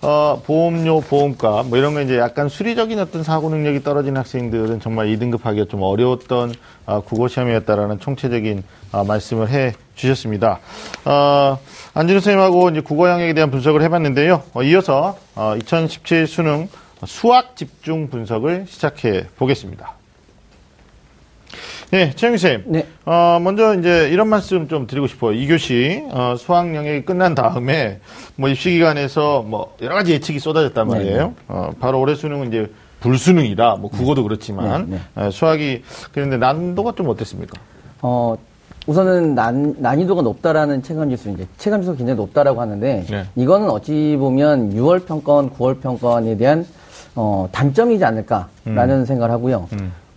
어, 보험료, 보험가 뭐 이런 거 이제 약간 수리적인 어떤 사고 능력이 떨어진 학생들은 정말 2등급 하기가 좀 어려웠던 어, 국어 시험이었다라는 총체적인 어, 말씀을 해 주셨습니다. 어, 안진우 선생님하고 이제 국어 영역에 대한 분석을 해봤는데요. 어, 이어서 어, 2017 수능 수학 집중 분석을 시작해 보겠습니다. 네, 최영희 쌤. 네. 어, 먼저 이제 이런 말씀 좀 드리고 싶어요. 이 교시, 어, 수학 영역이 끝난 다음에 뭐 입시 기간에서 뭐 여러 가지 예측이 쏟아졌단 네, 말이에요. 어, 바로 올해 수능은 이제 불수능이다. 뭐 국어도 그렇지만 네, 어, 수학이 그런데 난도가 좀 어땠습니까? 어, 우선은 난, 난이도가 높다라는 체감지수, 이제 체감지수가 굉장히 높다라고 하는데, 네. 이거는 어찌 보면 6월 평가원, 9월 평가원에 대한, 어, 단점이지 않을까라는 생각을 하고요.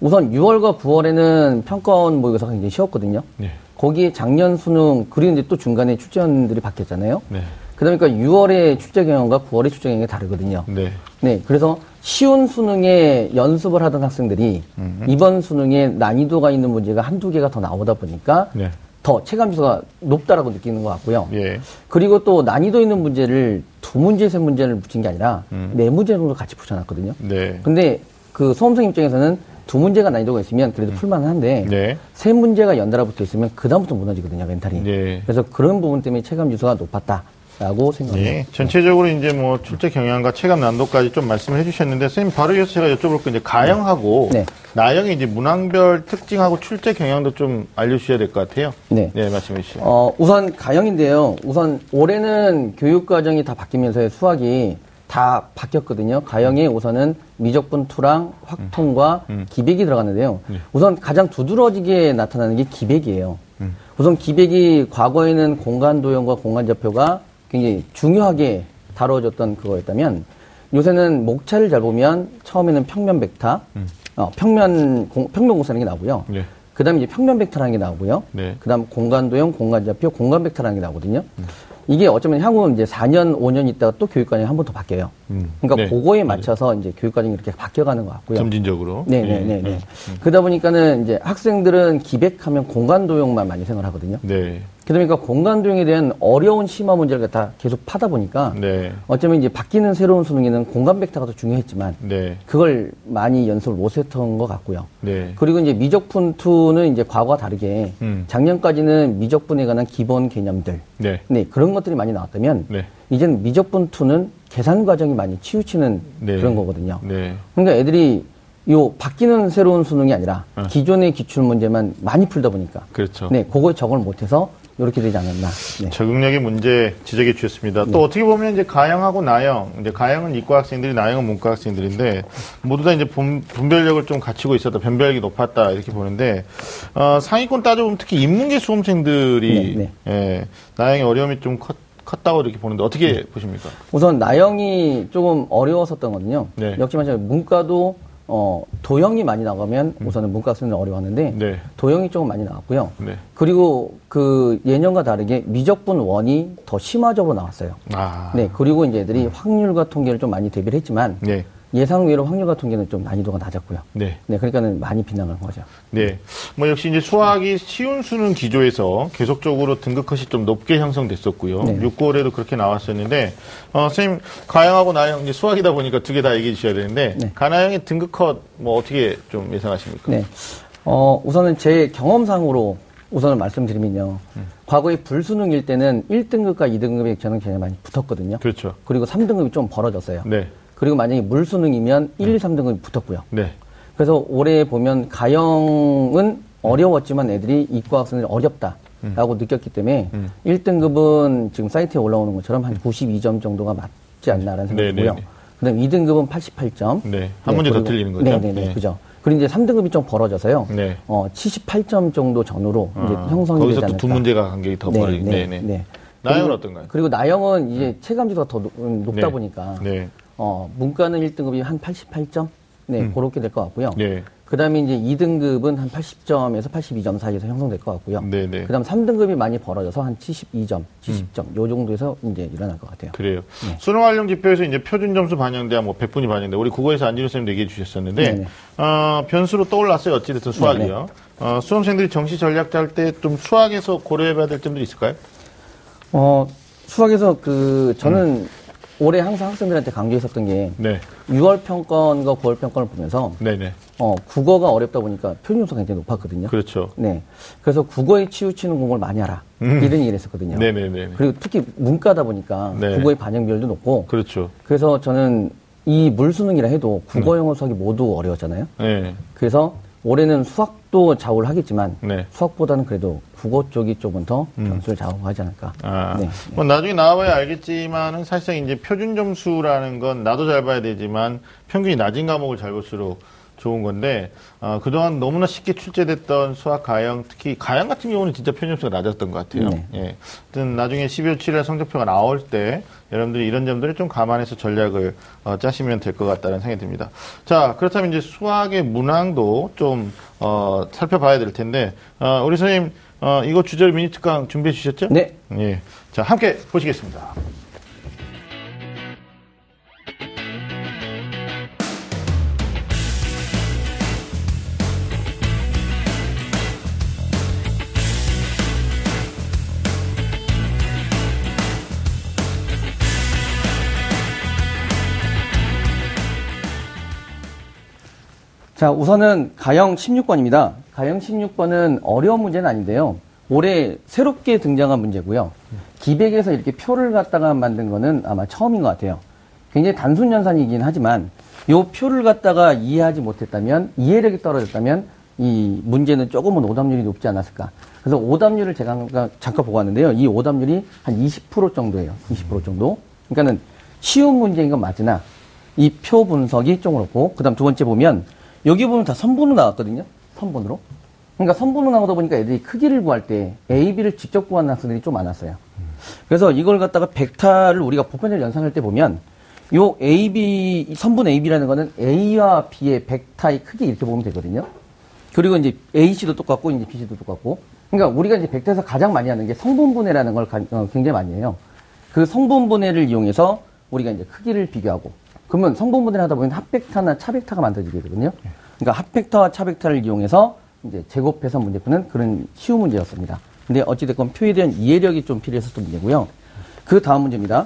우선 6월과 9월에는 평가원 모의고사가 굉장히 쉬웠거든요. 네. 거기에 작년 수능, 그리고 이제 또 중간에 출제원들이 바뀌었잖아요. 네. 그러니까 6월의 출제 경향과 9월의 출제 경향이 다르거든요. 네. 네, 그래서 쉬운 수능에 연습을 하던 학생들이 이번 수능에 난이도가 있는 문제가 한두 개가 더 나오다 보니까 네. 더 체감지수가 높다라고 느끼는 것 같고요. 예. 그리고 또 난이도 있는 문제를 두 문제, 세 문제를 붙인 게 아니라 네 문제 정도 같이 붙여놨거든요. 네. 근데 그 수험생 입장에서는 두 문제가 난이도가 있으면 그래도 풀만한데 네. 세 문제가 연달아 붙어 있으면 그 다음부터 무너지거든요, 멘탈이. 네. 그래서 그런 부분 때문에 체감 지수가 높았다라고 생각합니다. 예, 전체적으로 이제 뭐 출제 경향과 체감 난도까지 좀 말씀을 해주셨는데 선생님 바로 이어서 제가 여쭤볼 거 이제 가형하고 네. 나형의 이제 문항별 특징하고 출제 경향도 좀 알려주셔야 될 것 같아요. 네. 네, 말씀해 주시죠. 어, 우선 가형인데요. 우선 올해는 교육 과정이 다 바뀌면서 수학이 다 바뀌었거든요. 가형에 우선은 미적분 투랑 확통과 기백이 들어갔는데요. 우선 가장 두드러지게 나타나는 게 기백이에요. 우선 기백이 과거에는 공간 도형과 공간 좌표가 굉장히 중요하게 다뤄졌던 그거였다면 요새는 목차를 잘 보면 처음에는 평면 벡터, 어, 평면 공, 평면 공사라는 게 나오고요. 네. 그다음에 이제 평면 벡터라는 게 나오고요. 네. 그다음 공간 도형, 공간 좌표, 공간 벡터라는 게 나오거든요. 이게 어쩌면 향후 이제 4년, 5년 있다가 또 교육과정이 한 번 더 바뀌어요. 음. 그러니까 네. 그거에 맞춰서 이제 교육과정이 이렇게 바뀌어가는 것 같고요. 점진적으로. 네네네. 예. 네. 그러다 보니까는 이제 학생들은 기백하면 공간도형만 많이 생각하거든요. 네. 그러다 보니까 공간도형에 대한 어려운 심화 문제를 갖다 계속 파다 보니까 네. 어쩌면 이제 바뀌는 새로운 수능에는 공간 벡터가 더 중요했지만 네. 그걸 많이 연습을 못했던 것 같고요. 네. 그리고 이제 미적분 2는 이제 과거와 다르게 음. 작년까지는 미적분에 관한 기본 개념들 네. 네, 그런 것들이 많이 나왔다면 네. 이제는 미적분 2는 계산 과정이 많이 치우치는 네. 그런 거거든요. 네. 그러니까 애들이 요 바뀌는 새로운 수능이 아니라 어. 기존의 기출 문제만 많이 풀다 보니까 그렇죠. 네, 그걸 적응을 못해서 이렇게 되지 않았나. 네. 적응력의 문제 지적해 주셨습니다. 또 어떻게 보면 이제 가형하고 나형, 이제 가형은 이과 학생들이, 나형은 문과 학생들인데 모두 다 이제 분, 분별력을 좀 갖추고 있었다, 변별력이 높았다 이렇게 보는데 어, 상위권 따져보면 특히 인문계 수험생들이 네, 예, 나형의 어려움이 좀 컸, 컸다고 이렇게 보는데 어떻게 네. 보십니까? 우선 나영이 조금 어려웠었던 거든요. 네. 역시 마찬가지로 문과도 어, 도형이 많이 나가면 우선은 문과 학생들은 어려웠는데 음. 네. 도형이 조금 많이 나왔고요. 네. 그리고 그 예년과 다르게 미적분 원이 더 심화적으로 나왔어요. 아, 네. 그리고 이제 애들이 확률과 통계를 좀 많이 대비를 했지만 네, 예상 외로 확률과 통계는 좀 난이도가 낮았고요. 네. 네. 그러니까는 많이 빗나간 거죠. 네. 뭐 역시 이제 수학이 쉬운 수능 기조에서 계속적으로 등급 컷이 좀 높게 형성됐었고요. 네. 6월에도 그렇게 나왔었는데, 어, 선생님, 가형하고 나형, 이제 수학이다 보니까 두 개 다 얘기해 주셔야 되는데, 네. 가나형의 등급 컷, 뭐 어떻게 좀 예상하십니까? 네. 어, 우선은 제 경험상으로 우선은 말씀드리면요. 음. 과거에 불수능일 때는 1등급과 2등급이 저는 굉장히 많이 붙었거든요. 그렇죠. 그리고 3등급이 좀 벌어졌어요. 네. 그리고 만약에 물수능이면 1, 2, 3등급이 붙었고요. 네. 그래서 올해 보면 가형은 어려웠지만 애들이 이과 학생들이 어렵다 라고 느꼈기 때문에 음. 1등급은 지금 사이트에 올라오는 것처럼 한 92점 정도가 맞지 않나라는 생각이 네, 들고요. 네, 네. 그다음 2등급은 88점. 네. 한 문제 더 틀리는 거죠? 네네네. 네. 그죠. 그리고 이제 3등급이 좀 벌어져서요. 네. 어, 78점 정도 전후로 이제 아, 형성이 거기서 되지 또 않을까. 두 문제가 간격이 더 네, 벌어지 네, 네, 네. 네. 그리고- 어떤가요? 그리고 나영은 이제 체감지가 더 높, 음, 네. 보니까 네. 어, 문과는 1등급이 한 88점? 네, 그렇게 될 것 같고요. 네. 그 다음에 이제 2등급은 한 80점에서 82점 사이에서 형성될 것 같고요. 네, 네. 그 다음 3등급이 많이 벌어져서 한 72점, 70점, 요 정도에서 이제 일어날 것 같아요. 그래요. 네. 수능 활용 지표에서 이제 표준 점수 반영돼야 뭐 100분이 반영돼. 우리 국어에서 안진우 선생님도 얘기해 주셨었는데, 네네. 어, 변수로 떠올랐어요. 어찌됐든 수학이요. 어, 수험생들이 정시 전략 짤 때 좀 수학에서 고려해봐야 될 점들이 있을까요? 어, 수학에서 그, 저는 올해 항상 학생들한테 강조했었던 게 네. 6월 평가원과 9월 평가원을 보면서 네네. 어, 국어가 어렵다 보니까 표준 점수가 굉장히 높았거든요. 그렇죠. 네. 그래서 국어에 치우치는 공부를 많이 하라. 이런 얘기를 했었거든요. 음. 네네네. 그리고 특히 문과다 보니까 네. 국어의 반영 비율도 높고 그렇죠. 그래서 저는 이 물수능이라 해도 국어, 영어, 수학이 모두 어려웠잖아요. 네. 그래서 올해는 수학도 좌우를 하겠지만 네. 수학보다는 그래도 국어 쪽이 조금 더 점수를 좌우하지 않을까. 아, 네. 뭐 나중에 나와봐야 알겠지만은 사실상 이제 표준 점수라는 건 나도 잘 봐야 되지만 평균이 낮은 과목을 잘 볼수록 좋은 건데 어, 그동안 너무나 쉽게 출제됐던 수학 가형 특히 가형 같은 경우는 진짜 표준 점수가 낮았던 것 같아요. 네. 예. 하여튼 나중에 12월 7일 성적표가 나올 때 여러분들이 이런 점들을 좀 감안해서 전략을 어, 짜시면 될 것 같다는 생각이 듭니다. 자 그렇다면 이제 수학의 문항도 좀 어, 살펴봐야 될 텐데 어, 우리 선생님 어, 이거 주절 미니 특강 준비해 주셨죠? 네. 예. 자, 함께 보시겠습니다. 자, 우선은 가형 16번입니다. 가형 16번은 어려운 문제는 아닌데요. 올해 새롭게 등장한 문제고요. 기백에서 이렇게 표를 갖다가 만든 거는 아마 처음인 것 같아요. 굉장히 단순 연산이긴 하지만 요 표를 갖다가 이해하지 못했다면 이해력이 떨어졌다면 이 문제는 조금은 오답률이 높지 않았을까. 그래서 오답률을 제가 잠깐- 보고 왔는데요. 이 오답률이 한 20% 정도예요. 20% 정도. 그러니까는 쉬운 문제인 건 맞으나 이 표 분석이 좀 그렇고 그다음 두 번째 보면 여기 보면 다 선분으로 나왔거든요. 선분으로. 그러니까 선분으로 나오다 보니까 애들이 크기를 구할 때 A, B를 직접 구하는 학생들이 좀 많았어요. 그래서 이걸 갖다가 벡터를 우리가 보편적 연산할 때 보면 요 AB, 선분 AB라는 거는 A와 B의 벡터의 크기 이렇게 보면 되거든요. 그리고 이제 AC도 똑같고, 이제 BC도 똑같고. 그러니까 우리가 이제 벡터에서 가장 많이 하는 게 성분 분해라는 걸 가- 어, 굉장히 많이 해요. 그 성분 분해를 이용해서 우리가 이제 크기를 비교하고. 그러면 성분분해를 하다 보면 합벡터나 차벡터가 만들어지게 되거든요. 그러니까 합벡터와 차벡터를 이용해서 이제 제곱해서 문제 푸는 그런 쉬운 문제였습니다. 근데 어찌됐건 표에 대한 이해력이 좀 필요했었던 문제고요. 그 다음 문제입니다.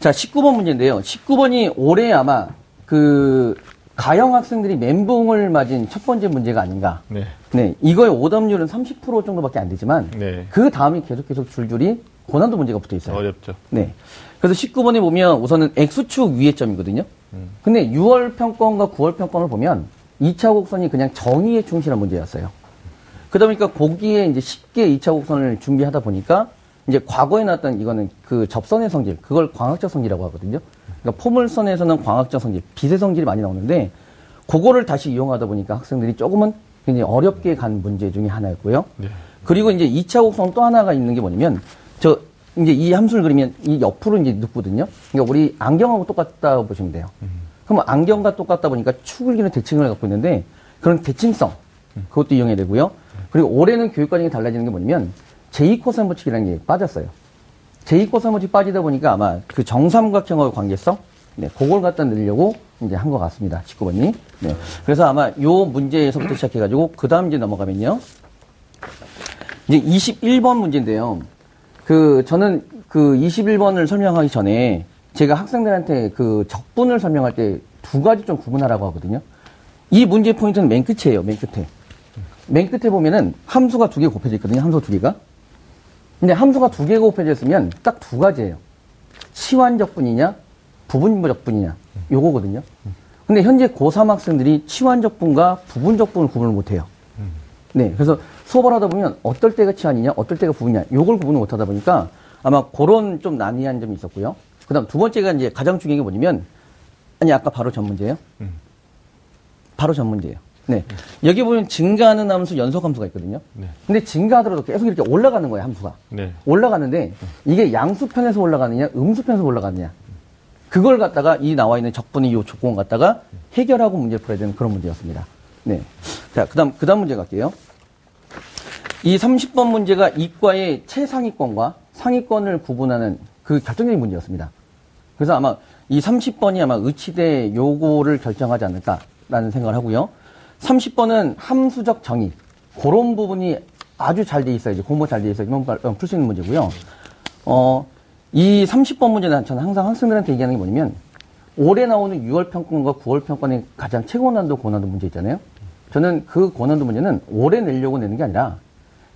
자, 19번 문제인데요. 19번이 올해 아마 그 가형 학생들이 멘붕을 맞은 첫 번째 문제가 아닌가. 네. 네, 이거의 오답률은 30% 정도밖에 안 되지만 네. 그 다음이 계속 계속 줄줄이 고난도 문제가 붙어 있어요. 어렵죠. 네. 그래서 19번에 보면 우선은 X축 위의 점이거든요. 근데 6월 평권과 9월 평권을 보면 2차 곡선이 그냥 정의에 충실한 문제였어요. 그러다 보니까 거기에 이제 쉽게 2차 곡선을 준비하다 보니까 이제 과거에 나왔던 이거는 그 접선의 성질, 그걸 광학적 성질이라고 하거든요. 그러니까 포물선에서는 광학적 성질, 빛의 성질이 많이 나오는데 그거를 다시 이용하다 보니까 학생들이 조금은 굉장히 어렵게 간 문제 중에 하나였고요. 네. 그리고 이제 2차 곡선 또 하나가 있는 게 뭐냐면 저 이제 이 함수를 그리면 이 옆으로 이제 눕거든요. 그러니까 우리 안경하고 똑같다고 보시면 돼요. 그럼 안경과 똑같다 보니까 축을 기는 대칭을 갖고 있는데 그런 대칭성 그것도 이용해야 되고요. 그리고 올해는 교육 과정이 달라지는 게 뭐냐면 제2코사인 법칙이라는 게 빠졌어요. 제2코사인 법칙 빠지다 보니까 아마 그 정삼각형의 관계성 네, 그걸 갖다 넣으려고 이제 한 것 같습니다. 19번이. 네. 그래서 아마 요 문제에서부터 시작해가지고 그 다음 이제 넘어가면요. 이제 21번 문제인데요. 그 저는 그 21번을 설명하기 전에 제가 학생들한테 그 적분을 설명할 때 두 가지 좀 구분하라고 하거든요. 이 문제 포인트는 맨 끝이에요. 맨 끝에. 맨 끝에 보면은 함수가 두 개 곱해져 있거든요. 함수 두 개가. 근데 함수가 두 개가 곱해져 있으면 딱 두 가지예요. 치환 적분이냐, 부분 적분이냐. 요거거든요. 근데 현재 고3 학생들이 치환 적분과 부분 적분을 구분을 못해요. 네, 그래서 수업을 하다 보면 어떨 때가 치환이냐, 어떨 때가 부분이냐, 요걸 구분을 못 하다 보니까 아마 그런 좀 난이한 점이 있었고요. 그 다음 두 번째가 이제 가장 중요한 게 뭐냐면, 아니, 아까 바로 전 문제예요? 바로 전 문제예요. 네. 여기 보면 증가하는 함수, 연속 함수가 있거든요. 네. 근데 증가하더라도 계속 이렇게 올라가는 거예요, 함수가. 네. 올라가는데 이게 양수편에서 올라가느냐, 음수편에서 올라가느냐. 그걸 갖다가 이 나와 있는 적분의 요 조건 갖다가 해결하고 문제를 풀어야 되는 그런 문제였습니다. 네. 자, 그 다음, 그 다음 문제 갈게요. 이 30번 문제가 이과의 최상위권과 상위권을 구분하는 그 결정적인 문제였습니다. 그래서 아마 이 30번이 아마 의치대 요거를 결정하지 않을까라는 생각을 하고요. 30번은 함수적 정의. 그런 부분이 아주 잘 돼 있어야지. 공부 잘 돼 있어야지 풀 수 있는 문제고요. 어, 이 30번 문제는 저는 항상 학생들한테 얘기하는 게 뭐냐면 올해 나오는 6월 평권과 9월 평권의 가장 최고 난도 고난도 문제 있잖아요. 저는 그 고난도 문제는 올해 내려고 내는 게 아니라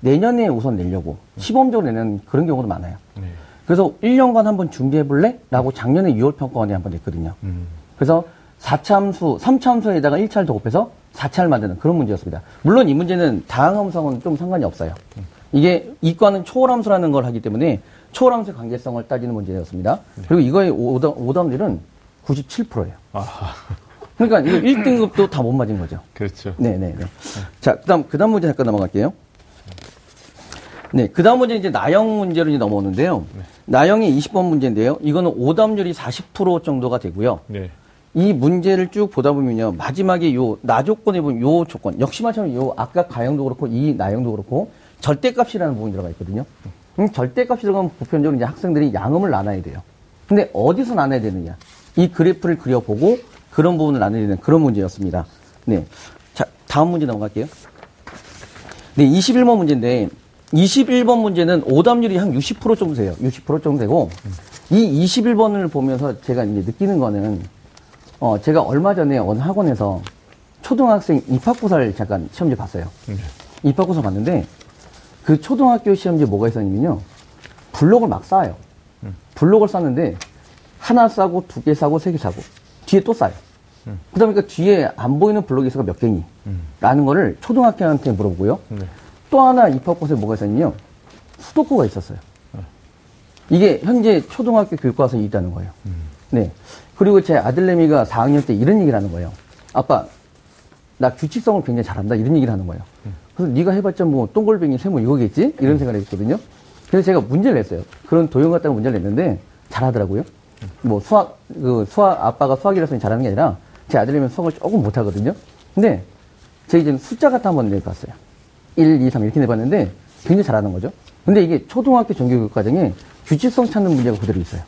내년에 우선 내려고 시범적으로 내는 그런 경우도 많아요. 네. 그래서 1년간 한번 준비해 볼래? 라고 작년에 6월 평가원에 한번 냈거든요. 음. 그래서 4참수, 3참수에다가 1차를 더 곱해서 4차를 만드는 그런 문제였습니다. 물론 이 문제는 다항함수하고는 좀 상관이 없어요. 이게 이과는 초월함수라는 걸 하기 때문에 초월함수의 관계성을 따지는 문제였습니다. 그리고 이거의 오답, 오답률은 97%예요. 아, 그러니까 이거 1등급도 다 못 맞은 거죠. 그렇죠. 네네네. 자, 그 다음, 그 다음 문제 잠깐 넘어갈게요. 네, 그 다음 문제 이제 나영 문제로 이제 넘어오는데요. 나영이 20번 문제인데요. 이거는 오답률이 40% 정도가 되고요. 네. 이 문제를 쭉 보다 보면요. 마지막에 요, 나 조건에 보면 요 조건. 역시 마찬가지로 요, 아까 가형도 그렇고, 이 나형도 그렇고, 절대값이라는 부분이 들어가 있거든요. 음, 절대값이 들어가면 보편적으로 이제 학생들이 양음을 나눠야 돼요. 근데 어디서 나눠야 되느냐. 이 그래프를 그려보고, 그런 부분을 나눠야 되는 그런 문제였습니다. 네. 자, 다음 문제 넘어갈게요. 네, 21번 문제인데, 21번 문제는 오답률이 한 60% 정도 돼요. 60% 정도 되고, 이 21번을 보면서 제가 이제 느끼는 거는, 어, 제가 얼마 전에 어느 학원에서 초등학생 입학고사를 잠깐 시험지 봤어요. 네. 입학고사 봤는데, 그 초등학교 시험지에 뭐가 있었냐면요. 블록을 막 쌓아요. 블록을 쌓는데, 하나 싸고, 두개 싸고, 세개 싸고, 뒤에 또 쌓아요. 그러다 보니까 뒤에 안 보이는 블록이 있어가 몇 개니? 라는 거를 초등학생한테 물어보고요. 네. 또 하나 입학고사에 뭐가 있었냐면, 수도코가 있었어요. 이게 현재 초등학교 교육과서에 있다는 거예요. 네. 그리고 제 아들내미가 4학년 때 이런 얘기를 하는 거예요. 아빠, 나 규칙성을 굉장히 잘한다. 이런 얘기를 하는 거예요. 그래서 네가 해봤자 뭐 똥골뱅이 세모 이거겠지? 이런 생각을 했거든요. 그래서 제가 문제를 냈어요. 그런 도형 같다는 문제를 냈는데 잘하더라고요. 뭐 수학, 그 수학, 아빠가 수학이라서 잘하는 게 아니라 제 아들이면 수학을 조금 못하거든요. 근데 제 이제 숫자 같은 한번 내봤어요. 1, 2, 3 이렇게 내봤는데 굉장히 잘하는 거죠. 근데 이게 초등학교 정규교육 과정에 규칙성 찾는 문제가 그대로 있어요.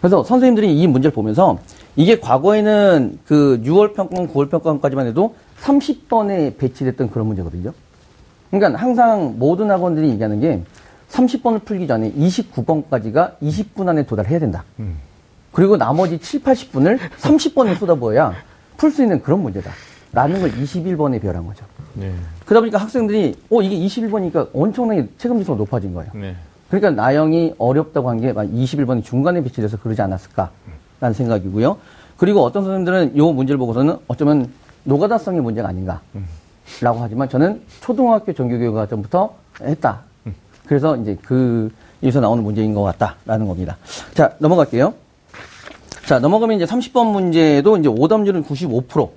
그래서 선생님들이 이 문제를 보면서 이게 과거에는 그 6월 평가원, 9월 평가원까지만 해도 30번에 배치됐던 그런 문제거든요. 그러니까 항상 모든 학원들이 얘기하는 게 30번을 풀기 전에 29번까지가 20분 안에 도달해야 된다. 그리고 나머지 7, 80분을 30번을 쏟아부어야 풀 수 있는 그런 문제다. 라는 걸 21번에 배열한 거죠. 네. 그러다 보니까 학생들이, 어, 이게 21번이니까 엄청나게 체감지수가 높아진 거예요. 네. 그러니까 나영이 어렵다고 한 게 21번이 중간에 배치돼서 그러지 않았을까라는 생각이고요. 그리고 어떤 선생님들은 이 문제를 보고서는 어쩌면 노가다성의 문제가 아닌가라고 하지만 저는 초등학교 정규교육 과정부터 했다. 그래서 이제 그 여기서 나오는 문제인 것 같다라는 겁니다. 자 넘어갈게요. 자 넘어가면 이제 30번 문제도 이제 오답률은 95%.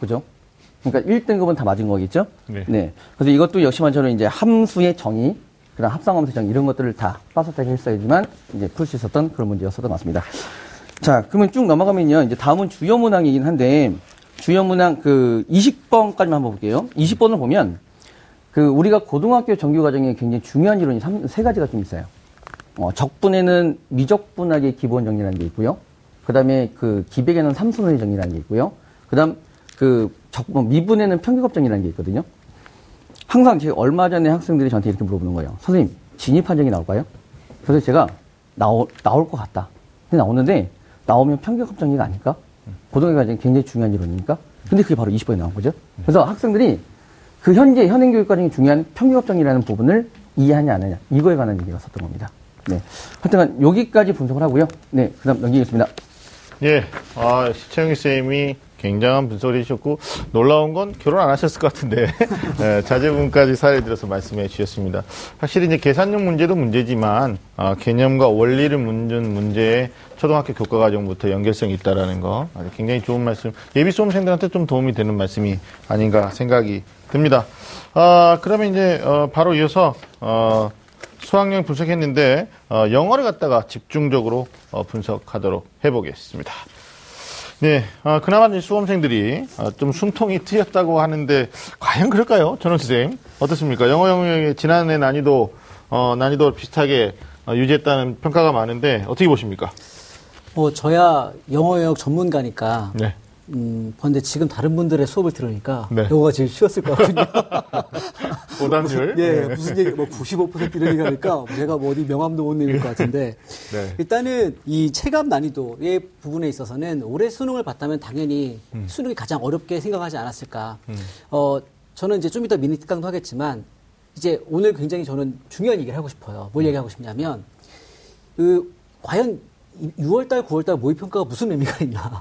그죠? 그러니까 1등급은 다 맞은 거겠죠? 네. 그래서 이것도 역시 마찬가지로 이제 함수의 정의, 그다음 합성함수 정의 이런 것들을 다 빠삭하게 했어야지만 이제 풀 수 있었던 그런 문제였어도 맞습니다. 자, 그러면 쭉 넘어가면요. 이제 다음은 주요 문항이긴 한데 주요 문항 그 20번까지만 한번 볼게요. 20번을 보면 그 우리가 고등학교 정규 과정에 굉장히 중요한 이론이 삼- 세 가지가 좀 있어요. 어, 적분에는 미적분학의 기본 정리라는 게 있고요. 그다음에 그 기백에는 삼순원의 정리라는 게 있고요. 그다음 그 적, 뭐 미분에는 평균값 정리라는 게 있거든요. 항상 제가 얼마 전에 학생들이 저한테 이렇게 물어보는 거예요. 선생님, 진입 판정이 나올까요? 그래서 제가 나오, 나올 것 같다. 근데 나오는데 나오면 평균값 정리가 아닐까? 고등학교 과정이 굉장히 중요한 이론이니까. 근데 그게 바로 20번에 나온 거죠. 그래서 학생들이 그 현재 현행 교육 과정이 중요한 평균값 정리라는 부분을 이해하냐 안 하냐 이거에 관한 얘기가 썼던 겁니다. 네. 하여튼 여기까지 분석을 하고요. 네. 그다음 넘기겠습니다. 예, 아, 시청희 쌤이 굉장한 분석을 해주셨고, 놀라운 건 결혼 안 하셨을 것 같은데, 예, 자제분까지 사례 들어서 말씀해 주셨습니다. 확실히 이제 계산용 문제도 문제지만, 아, 개념과 원리를 묻는 문제에 초등학교 교과 과정부터 연결성이 있다라는 거, 굉장히 좋은 말씀, 예비 수험생들한테 좀 도움이 되는 말씀이 아닌가 생각이 듭니다. 아, 그러면 이제, 어, 바로 이어서, 어, 수학령 분석했는데 어, 영어를 갖다가 집중적으로 어, 분석하도록 해보겠습니다. 네, 어, 그나마 이제 수험생들이 어, 좀 숨통이 트였다고 하는데 과연 그럴까요, 전원 선생님? 어떻습니까? 영어 영역의 지난해 난이도 어, 난이도 비슷하게 어, 유지했다는 평가가 많은데 어떻게 보십니까? 뭐 저야 영어 영역 전문가니까 네. 음, 근데 지금 다른 분들의 수업을 들으니까 네. 영어가 제일 쉬웠을 것 같군요. 오답률. 예, 네. 무슨 얘기, 뭐95% 이런 얘기 하니까 제가 뭐 어디 명함도 못 내밀 것 같은데. 네. 일단은 이 체감 난이도의 부분에 있어서는 올해 수능을 봤다면 당연히 음. 수능이 가장 어렵게 생각하지 않았을까. 어, 저는 이제 좀 이따 미니 특강도 하겠지만 이제 오늘 굉장히 저는 중요한 얘기를 하고 싶어요. 음. 뭘 얘기하고 싶냐면 그 과연 6월달, 9월달 모의평가가 무슨 의미가 있나.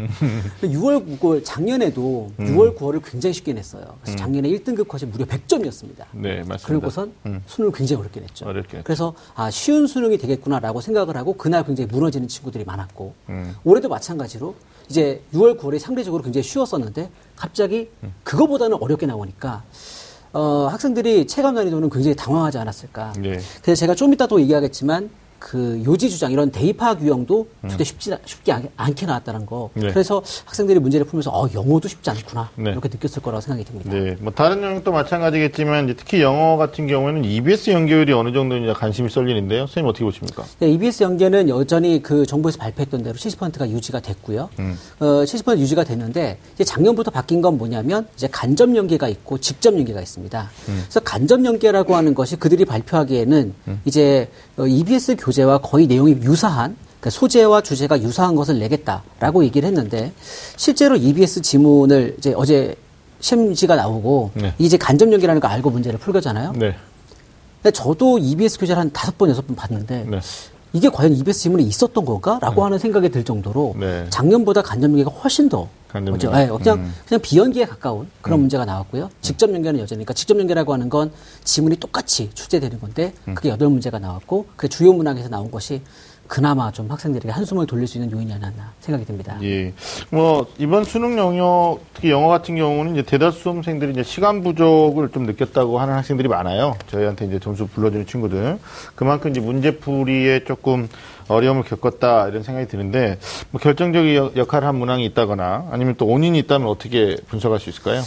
6월, 9월, 작년에도 음. 6월, 9월을 굉장히 쉽게 냈어요. 그래서 작년에 1등급 컷이 무려 100점이었습니다. 네, 맞습니다. 그리고선 음. 수능을 굉장히 어렵게 냈죠. 어렵게 냈죠. 그래서 아 쉬운 수능이 되겠구나라고 생각을 하고 그날 굉장히 무너지는 친구들이 많았고 음. 올해도 마찬가지로 이제 6월, 9월이 상대적으로 굉장히 쉬웠었는데 갑자기 음. 그거보다는 어렵게 나오니까 어, 학생들이 체감 난이도는 굉장히 당황하지 않았을까. 네. 그래서 제가 좀 이따 또 얘기하겠지만 그 요지 주장 이런 대입학 유형도 음. 절대 쉽지 쉽게 않- 않게 나왔다는 거. 네. 그래서 학생들이 문제를 풀면서 어 영어도 쉽지 않구나 네. 이렇게 느꼈을 거라고 생각이 듭니다. 네, 뭐 다른 영역도 마찬가지겠지만 이제 특히 영어 같은 경우에는 EBS 연계율이 어느 정도 이제 관심이 쏠리는데요. 선생님 어떻게 보십니까? 네, EBS 연계는 여전히 그 정부에서 발표했던 대로 70%가 유지가 됐고요. 어, 70% 유지가 됐는데 이제 작년부터 바뀐 건 뭐냐면 이제 간접 연계가 있고 직접 연계가 있습니다. 그래서 간접 연계라고 하는 것이 그들이 발표하기에는 이제 어, EBS 교재와 거의 내용이 유사한 그러니까 소재와 주제가 유사한 것을 내겠다라고 얘기를 했는데 실제로 EBS 지문을 이제 어제 시험지가 나오고 네. 이제 간접 연계라는 거 알고 문제를 풀 거잖아요. 네. 근데 저도 EBS 교재를 한 다섯 번, 여섯 번 봤는데 네. 이게 과연 EBS 지문에 있었던 건가? 라고 하는 생각이 들 정도로 네. 작년보다 간접 연계가 훨씬 더 간접 뭐죠? 연계. 예, 그냥, 음. 그냥 비연계에 가까운 그런 문제가 나왔고요. 직접 연계는 여전히, 그러니까 직접 연계라고 하는 건 지문이 똑같이 출제되는 건데 음. 그게 여덟 문제가 나왔고 그 주요 문항에서 나온 것이 그나마 좀 학생들에게 한숨을 돌릴 수 있는 요인이 아니었나 생각이 듭니다. 예. 뭐, 이번 수능 영역, 특히 영어 같은 경우는 이제 대다수 수험생들이 이제 시간 부족을 좀 느꼈다고 하는 학생들이 많아요. 저희한테 이제 점수 불러주는 친구들. 그만큼 이제 문제풀이에 조금 어려움을 겪었다 이런 생각이 드는데, 뭐 결정적인 역- 역할을 한 문항이 있다거나 아니면 또 원인이 있다면 어떻게 분석할 수 있을까요?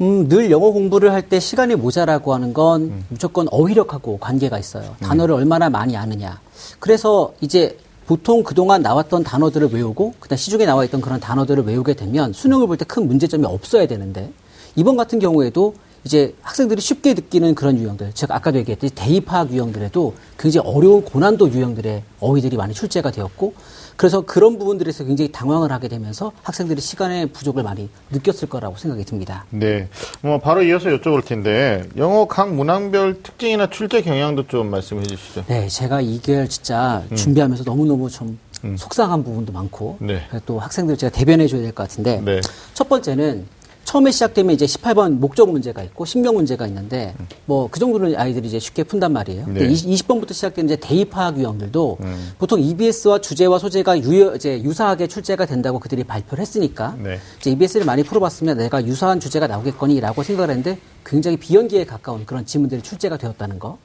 음, 늘 영어 공부를 할 때 시간이 모자라고 하는 건 음. 무조건 어휘력하고 관계가 있어요. 단어를 얼마나 많이 아느냐. 그래서 이제 보통 그동안 나왔던 단어들을 외우고 그다음 시중에 나와 있던 그런 단어들을 외우게 되면 수능을 볼 때 큰 문제점이 없어야 되는데 이번 같은 경우에도 이제 학생들이 쉽게 느끼는 그런 유형들, 즉 아까도 얘기했듯이 대입학 유형들에도 굉장히 어려운 고난도 유형들의 어휘들이 많이 출제가 되었고 그래서 그런 부분들에서 굉장히 당황을 하게 되면서 학생들이 시간의 부족을 많이 느꼈을 거라고 생각이 듭니다. 네. 뭐 바로 이어서 여쭤볼 텐데, 영어 각 문항별 특징이나 출제 경향도 좀 말씀해 주시죠. 네, 제가 이걸 진짜 준비하면서 너무너무 좀 속상한 부분도 많고 네. 또 학생들 제가 대변해 줘야 될 것 같은데 네. 첫 번째는 처음에 시작되면 이제 18번 목적 문제가 있고 신명 문제가 있는데 뭐 그 정도는 아이들이 이제 쉽게 푼단 말이에요. 근데 네. 20, 번부터 시작되는 이제 대입학 유형들도 보통 EBS와 주제와 소재가 유, 이제 유사하게 출제가 된다고 그들이 발표를 했으니까 네. 이제 EBS를 많이 풀어봤으면 내가 유사한 주제가 나오겠거니라고 생각을 했는데 굉장히 비연기에 가까운 그런 지문들이 출제가 되었다는 거.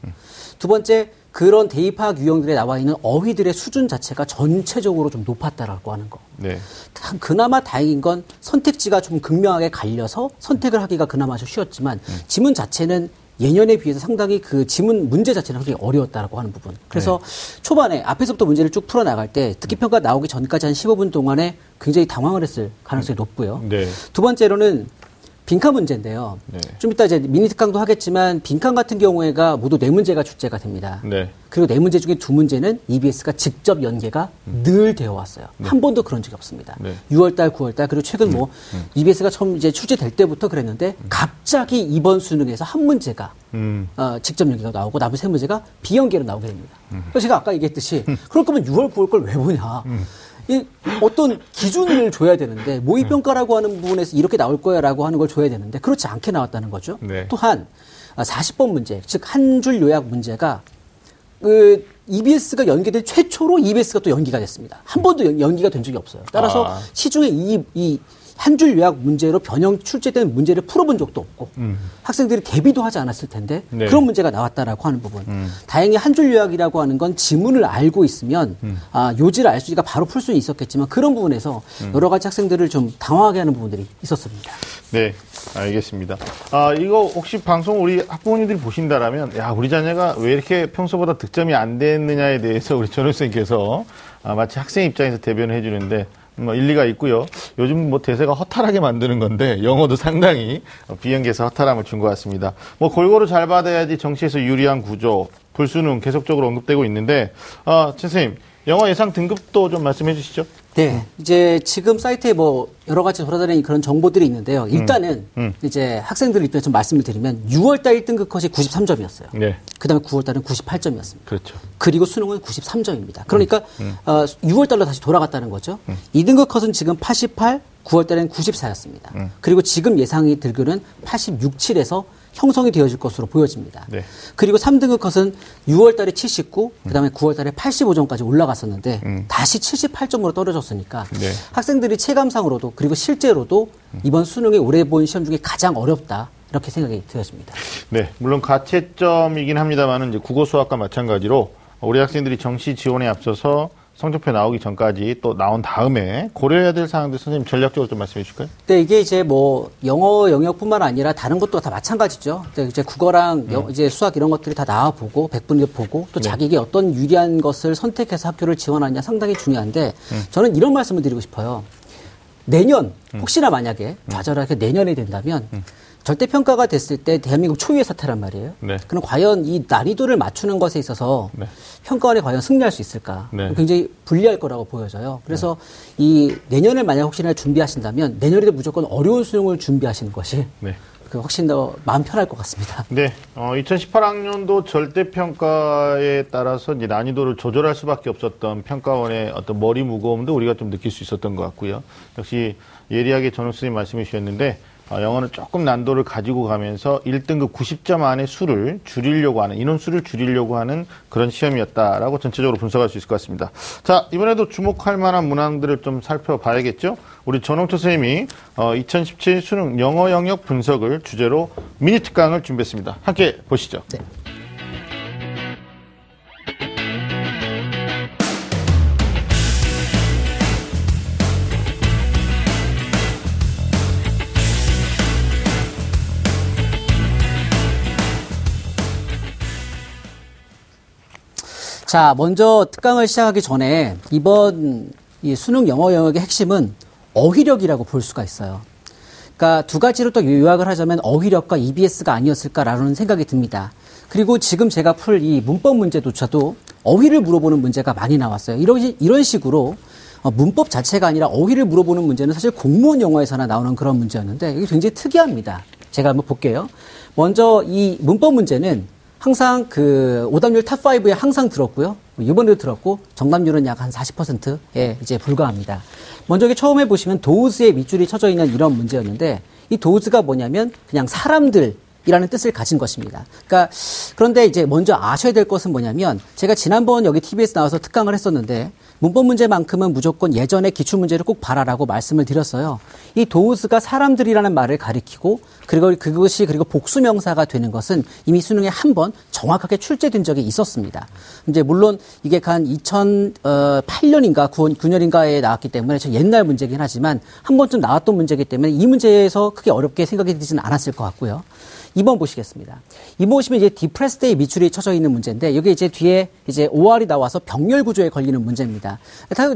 두 번째 그런 대입학 유형들에 나와 있는 어휘들의 수준 자체가 전체적으로 좀 높았다라고 하는 거. 네. 참 그나마 다행인 건 선택지가 좀 극명하게 갈려서 선택을 하기가 그나마 좀 쉬웠지만 지문 자체는 예년에 비해서 상당히 그 지문 문제 자체는 상당히 어려웠다라고 하는 부분. 그래서 초반에 앞에서부터 문제를 쭉 풀어 나갈 때 듣기 평가 나오기 전까지 한 15분 동안에 굉장히 당황을 했을 가능성이 높고요. 네. 두 번째로는 빈칸 문제인데요. 네. 좀 이따 이제 미니 특강도 하겠지만 빈칸 같은 경우에가 모두 네 문제가 출제가 됩니다. 네. 그리고 네 문제 중에 두 문제는 EBS가 직접 연계가 늘 되어 왔어요. 한 번도 그런 적이 없습니다. 네. 6월달, 9월달 그리고 최근 뭐 EBS가 처음 이제 출제될 때부터 그랬는데 갑자기 이번 수능에서 한 문제가 음. 어, 직접 연계가 나오고 나머지 세 문제가 비연계로 나오게 됩니다. 그래서 제가 아까 얘기했듯이 그럴 거면 6월, 9월 걸 왜 보냐. 이 어떤 기준을 줘야 되는데 모의평가라고 하는 부분에서 이렇게 나올 거야라고 하는 걸 줘야 되는데 그렇지 않게 나왔다는 거죠. 네. 또한 40번 문제, 즉 한 줄 요약 문제가 그 EBS가 연계된 최초로 EBS가 또 연기가 됐습니다. 한 번도 연- 연기가 된 적이 없어요. 따라서 아. 시중에 이, 이 한 줄 요약 문제로 변형 출제된 문제를 풀어본 적도 없고 학생들이 대비도 하지 않았을 텐데 음. 네. 음. 그런 문제가 나왔다라고 하는 부분. 다행히 한 줄 요약이라고 하는 건 지문을 알고 있으면 음. 아, 요지를 알 수 있으니까 바로 풀 수는 있었겠지만 그런 부분에서 음. 여러 가지 학생들을 좀 당황하게 하는 부분들이 있었습니다. 네, 알겠습니다. 아, 이거 혹시 방송 우리 학부모님들이 보신다라면, 야, 우리 자녀가 왜 이렇게 평소보다 득점이 안 됐느냐에 대해서 우리 전호 선생님께서 아, 마치 학생 입장에서 대변을 해주는데, 뭐 일리가 있고요. 요즘 뭐 대세가 허탈하게 만드는 건데 영어도 상당히 비연계에서 허탈함을 준 것 같습니다. 뭐 골고루 잘 받아야지 정시에서 유리한 구조, 불수능 계속적으로 언급되고 있는데, 아, 최 선생님 영어 예상 등급도 좀 말씀해 주시죠. 네. 이제 지금 사이트에 뭐 여러 가지 돌아다니는 그런 정보들이 있는데요. 일단은 음. 이제 학생들 입장에서 좀 말씀을 드리면 6월달 1등급 컷이 93점이었어요. 네, 그 다음에 9월달은 98점이었습니다. 그렇죠. 그리고 수능은 93점입니다. 그러니까 음. 어, 6월달로 다시 돌아갔다는 거죠. 2등급 컷은 지금 88, 9월달에는 94였습니다. 음. 그리고 지금 예상이 들기로는 86, 7에서 형성이 되어질 것으로 보여집니다. 네. 그리고 3등급 컷은 6월 달에 79, 그다음에 9월 달에 85점까지 올라갔었는데 다시 78점으로 떨어졌으니까 음. 네. 학생들이 체감상으로도 그리고 실제로도 이번 수능에 올해 본 시험 중에 가장 어렵다 이렇게 생각이 되었습니다. 네, 물론 가채점이긴 합니다만은 이제 국어 수학과 마찬가지로 우리 학생들이 정시 지원에 앞서서 성적표 나오기 전까지 또 나온 다음에 고려해야 될 사항들 선생님 전략적으로 좀 말씀해 주실까요? 네, 이게 이제 뭐 영어 영역뿐만 아니라 다른 것도 다 마찬가지죠. 이제 국어랑 영- 이제 수학 이런 것들이 다 나와 보고 백분위기 보고 또 자기에게 어떤 유리한 것을 선택해서 학교를 지원하냐 상당히 중요한데 저는 이런 말씀을 드리고 싶어요. 내년 혹시나 만약에 좌절하게 내년에 된다면 절대 평가가 됐을 때 대한민국 초유의 사태란 말이에요. 네. 그럼 과연 이 난이도를 맞추는 것에 있어서 네. 평가원이 과연 승리할 수 있을까? 네. 굉장히 불리할 거라고 보여져요. 그래서 이 내년을 만약 혹시나 준비하신다면 내년에도 무조건 어려운 수능을 준비하시는 것이 네. 그 훨씬 더 마음 편할 것 같습니다. 네, 어, 2018학년도 절대평가에 따라서 이제 난이도를 조절할 수밖에 없었던 평가원의 어떤 머리 무거움도 우리가 좀 느낄 수 있었던 것 같고요. 역시 예리하게 전호 선생님 말씀해 주셨는데, 어, 영어는 조금 난도를 가지고 가면서 1등급 90점 안에 수를 줄이려고 하는 인원 수를 줄이려고 하는 그런 시험이었다라고 전체적으로 분석할 수 있을 것 같습니다. 자 이번에도 주목할 만한 문항들을 좀 살펴봐야겠죠. 우리 전홍철 선생님이 어, 2017 수능 영어 영역 분석을 주제로 미니 특강을 준비했습니다. 함께 보시죠. 네. 자, 먼저 특강을 시작하기 전에 이번 이 수능 영어 영역의 핵심은 어휘력이라고 볼 수가 있어요. 그러니까 두 가지로 또 요약을 하자면 어휘력과 EBS가 아니었을까라는 생각이 듭니다. 그리고 지금 제가 풀 이 문법 문제조차도 어휘를 물어보는 문제가 많이 나왔어요. 이런, 이런 식으로 어, 문법 자체가 아니라 어휘를 물어보는 문제는 사실 공무원 영어에서나 나오는 그런 문제였는데 이게 굉장히 특이합니다. 제가 한번 볼게요. 먼저 이 문법 문제는 항상 그 오답률 탑5에 항상 들었고요. 이번에도 들었고 정답률은 약 한 40%에 이제 불과합니다. 먼저 이게 처음에 보시면 those에 밑줄이 쳐져 있는 이런 문제였는데 이 those가 뭐냐면 그냥 사람들 이라는 뜻을 가진 것입니다. 그러니까 그런데 이제 먼저 아셔야 될 것은 뭐냐면 제가 지난번 여기 TBS 나와서 특강을 했었는데 문법 문제만큼은 무조건 예전에 기출 문제를 꼭 봐라라고 말씀을 드렸어요. 이 those가 사람들이라는 말을 가리키고 그리고 그것이 그리고 복수 명사가 되는 것은 이미 수능에 한 번 정확하게 출제된 적이 있었습니다. 이제 물론 이게 한 2008년인가 9년인가에 나왔기 때문에 저 옛날 문제긴 하지만 한 번쯤 나왔던 문제이기 때문에 이 문제에서 크게 어렵게 생각이 들지는 않았을 것 같고요. 2번 보시겠습니다. 2번 보시면 이제 depressed에 밑줄이 쳐져 있는 문제인데 여기 이제 뒤에 이제 OR이 나와서 병렬 구조에 걸리는 문제입니다.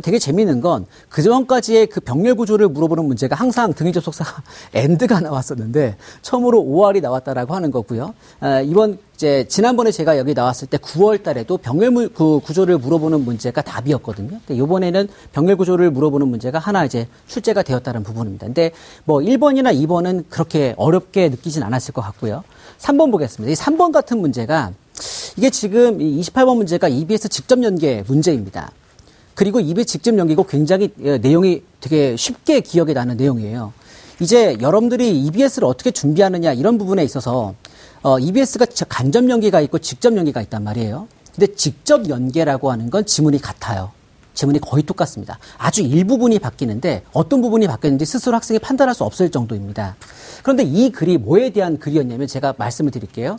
되게 재미있는 건 그전까지의 그 병렬 구조를 물어보는 문제가 항상 등위 접속사가 엔드가 나왔었는데 처음으로 OR이 나왔다라고 하는 거고요. 아, 이번 이제 지난번에 제가 여기 나왔을 때 9월 달에도 병렬 그 구조를 물어보는 문제가 답이었거든요. 근데 이번에는 병렬 구조를 물어보는 문제가 하나 이제 출제가 되었다는 부분입니다. 근데 뭐 1번이나 2번은 그렇게 어렵게 느끼진 않았을 것 같고요. 3번 보겠습니다. 이 3번 같은 문제가 이게 지금 28번 문제가 EBS 직접 연계 문제입니다. 그리고 EBS 직접 연계고 굉장히 예, 내용이 되게 쉽게 기억에 나는 내용이에요. 이제 여러분들이 EBS를 어떻게 준비하느냐 이런 부분에 있어서 어, EBS가 간접 연계가 있고 직접 연계가 있단 말이에요. 근데 직접 연계라고 하는 건 지문이 같아요. 지문이 거의 똑같습니다. 아주 일부분이 바뀌는데 어떤 부분이 바뀌었는지 스스로 학생이 판단할 수 없을 정도입니다. 그런데 이 글이 뭐에 대한 글이었냐면 제가 말씀을 드릴게요.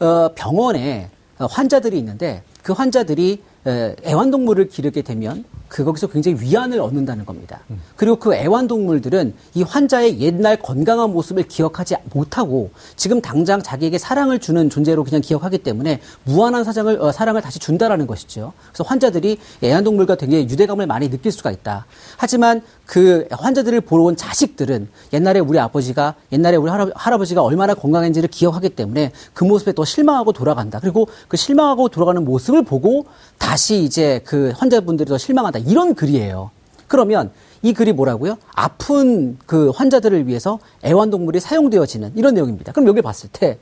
어, 병원에 환자들이 있는데 그 환자들이 애완동물을 기르게 되면 그 거기서 굉장히 위안을 얻는다는 겁니다. 음. 그리고 그 애완동물들은 이 환자의 옛날 건강한 모습을 기억하지 못하고 지금 당장 자기에게 사랑을 주는 존재로 그냥 기억하기 때문에 무한한 사랑을 어, 사랑을 다시 준다라는 것이죠. 그래서 환자들이 애완동물과 굉장히 유대감을 많이 느낄 수가 있다. 하지만 그 환자들을 보러 온 자식들은 옛날에 우리 아버지가 옛날에 우리 할아버 지가 얼마나 건강했는지를 기억하기 때문에 그 모습에 또 실망하고 돌아간다. 그리고 그 실망하고 돌아가는 모습을 보고 다시 이제 그 환자분들이 더 실망한다. 이런 글이에요. 그러면 이 글이 뭐라고요? 아픈 그 환자들을 위해서 애완동물이 사용되어지는 이런 내용입니다. 그럼 여기 봤을 때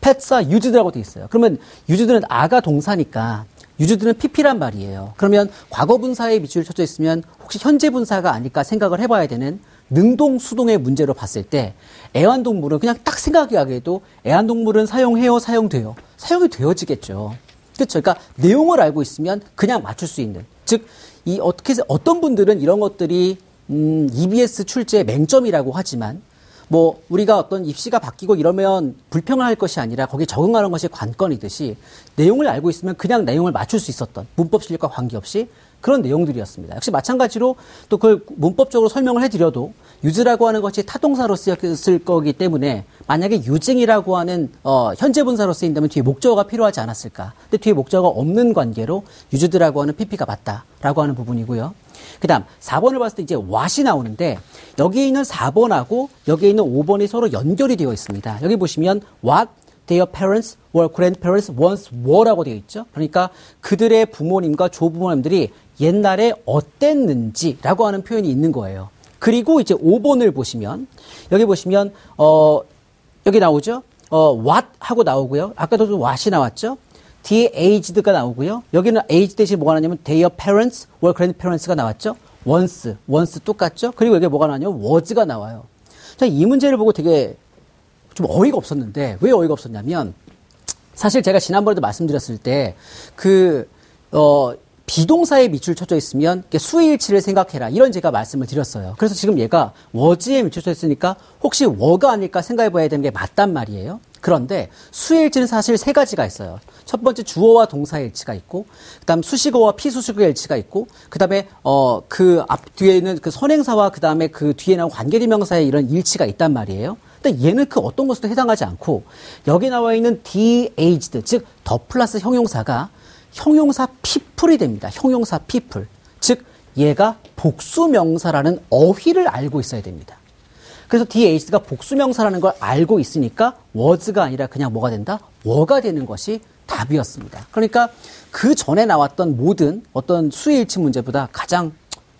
펫사 유즈드라고 돼 있어요. 그러면 유즈드는 아가 동사니까 유즈드는 PP란 말이에요. 그러면 과거 분사에 밑줄 쳐져 있으면 혹시 현재 분사가 아닐까 생각을 해봐야 되는 능동 수동의 문제로 봤을 때 애완동물은 그냥 딱 생각하기에도 애완동물은 사용해요, 사용돼요. 사용이 되어지겠죠. 그렇죠. 그러니까 내용을 알고 있으면 그냥 맞출 수 있는. 즉, 이 어떻게 어떤 분들은 이런 것들이 음, EBS 출제의 맹점이라고 하지만 뭐 우리가 어떤 입시가 바뀌고 이러면 불평할 것이 아니라 거기에 적응하는 것이 관건이듯이 내용을 알고 있으면 그냥 내용을 맞출 수 있었던 문법 실력과 관계없이 그런 내용들이었습니다. 역시 마찬가지로 또 그걸 문법적으로 설명을 해드려도 유즈라고 하는 것이 타동사로 쓰였을 거기 때문에 만약에 유증이라고 하는 어, 현재 분사로 쓰인다면 뒤에 목적어가 필요하지 않았을까? 근데 뒤에 목적어가 없는 관계로 유즈드라고 하는 PP가 맞다라고 하는 부분이고요. 그 다음 4번을 봤을 때 이제 what이 나오는데 여기에 있는 4번하고 여기에 있는 5번이 서로 연결이 되어 있습니다. 여기 보시면 what their parents or grandparents once were라고 되어 있죠. 그러니까 그들의 부모님과 조부모님들이 옛날에 어땠는지라고 하는 표현이 있는 거예요. 그리고 이제 5번을 보시면 여기 보시면 어 여기 나오죠. 어 what 하고 나오고요. 아까도 좀 what이 나왔죠. 뒤에 aged가 나오고요. 여기는 age 대신 뭐가 나냐면 their parents or grandparents가 나왔죠. once, once 똑같죠. 그리고 여기 뭐가 나냐면 was가 나와요. 자, 이 문제를 보고 되게 좀 어이가 없었는데 왜 어이가 없었냐면 사실 제가 지난번에도 말씀드렸을 때 그 어, 비동사에 밑줄 쳐져 있으면 수일치를 생각해라 이런 제가 말씀을 드렸어요. 그래서 지금 얘가 워즈에 밑줄 쳐 있으니까 혹시 워가 아닐까 생각해 봐야 되는 게 맞단 말이에요. 그런데 수일치는 사실 세 가지가 있어요. 첫 번째 주어와 동사의 일치가 있고, 그다음 수식어와 피수식어의 일치가 있고, 그다음에 어 그 앞 뒤에 있는 그 선행사와 그다음에 그 뒤에 나온 관계대명사의 이런 일치가 있단 말이에요. 근데 얘는 그 어떤 것도 해당하지 않고 여기 나와 있는 de-aged 즉더 플러스 형용사가 형용사 people이 됩니다. 형용사 people. 즉 얘가 복수명사라는 어휘를 알고 있어야 됩니다. 그래서 de-aged가 복수명사라는 걸 알고 있으니까 was가 아니라 그냥 뭐가 된다? were 되는 것이 답이었습니다. 그러니까 그 전에 나왔던 모든 어떤 수일치 문제보다 가장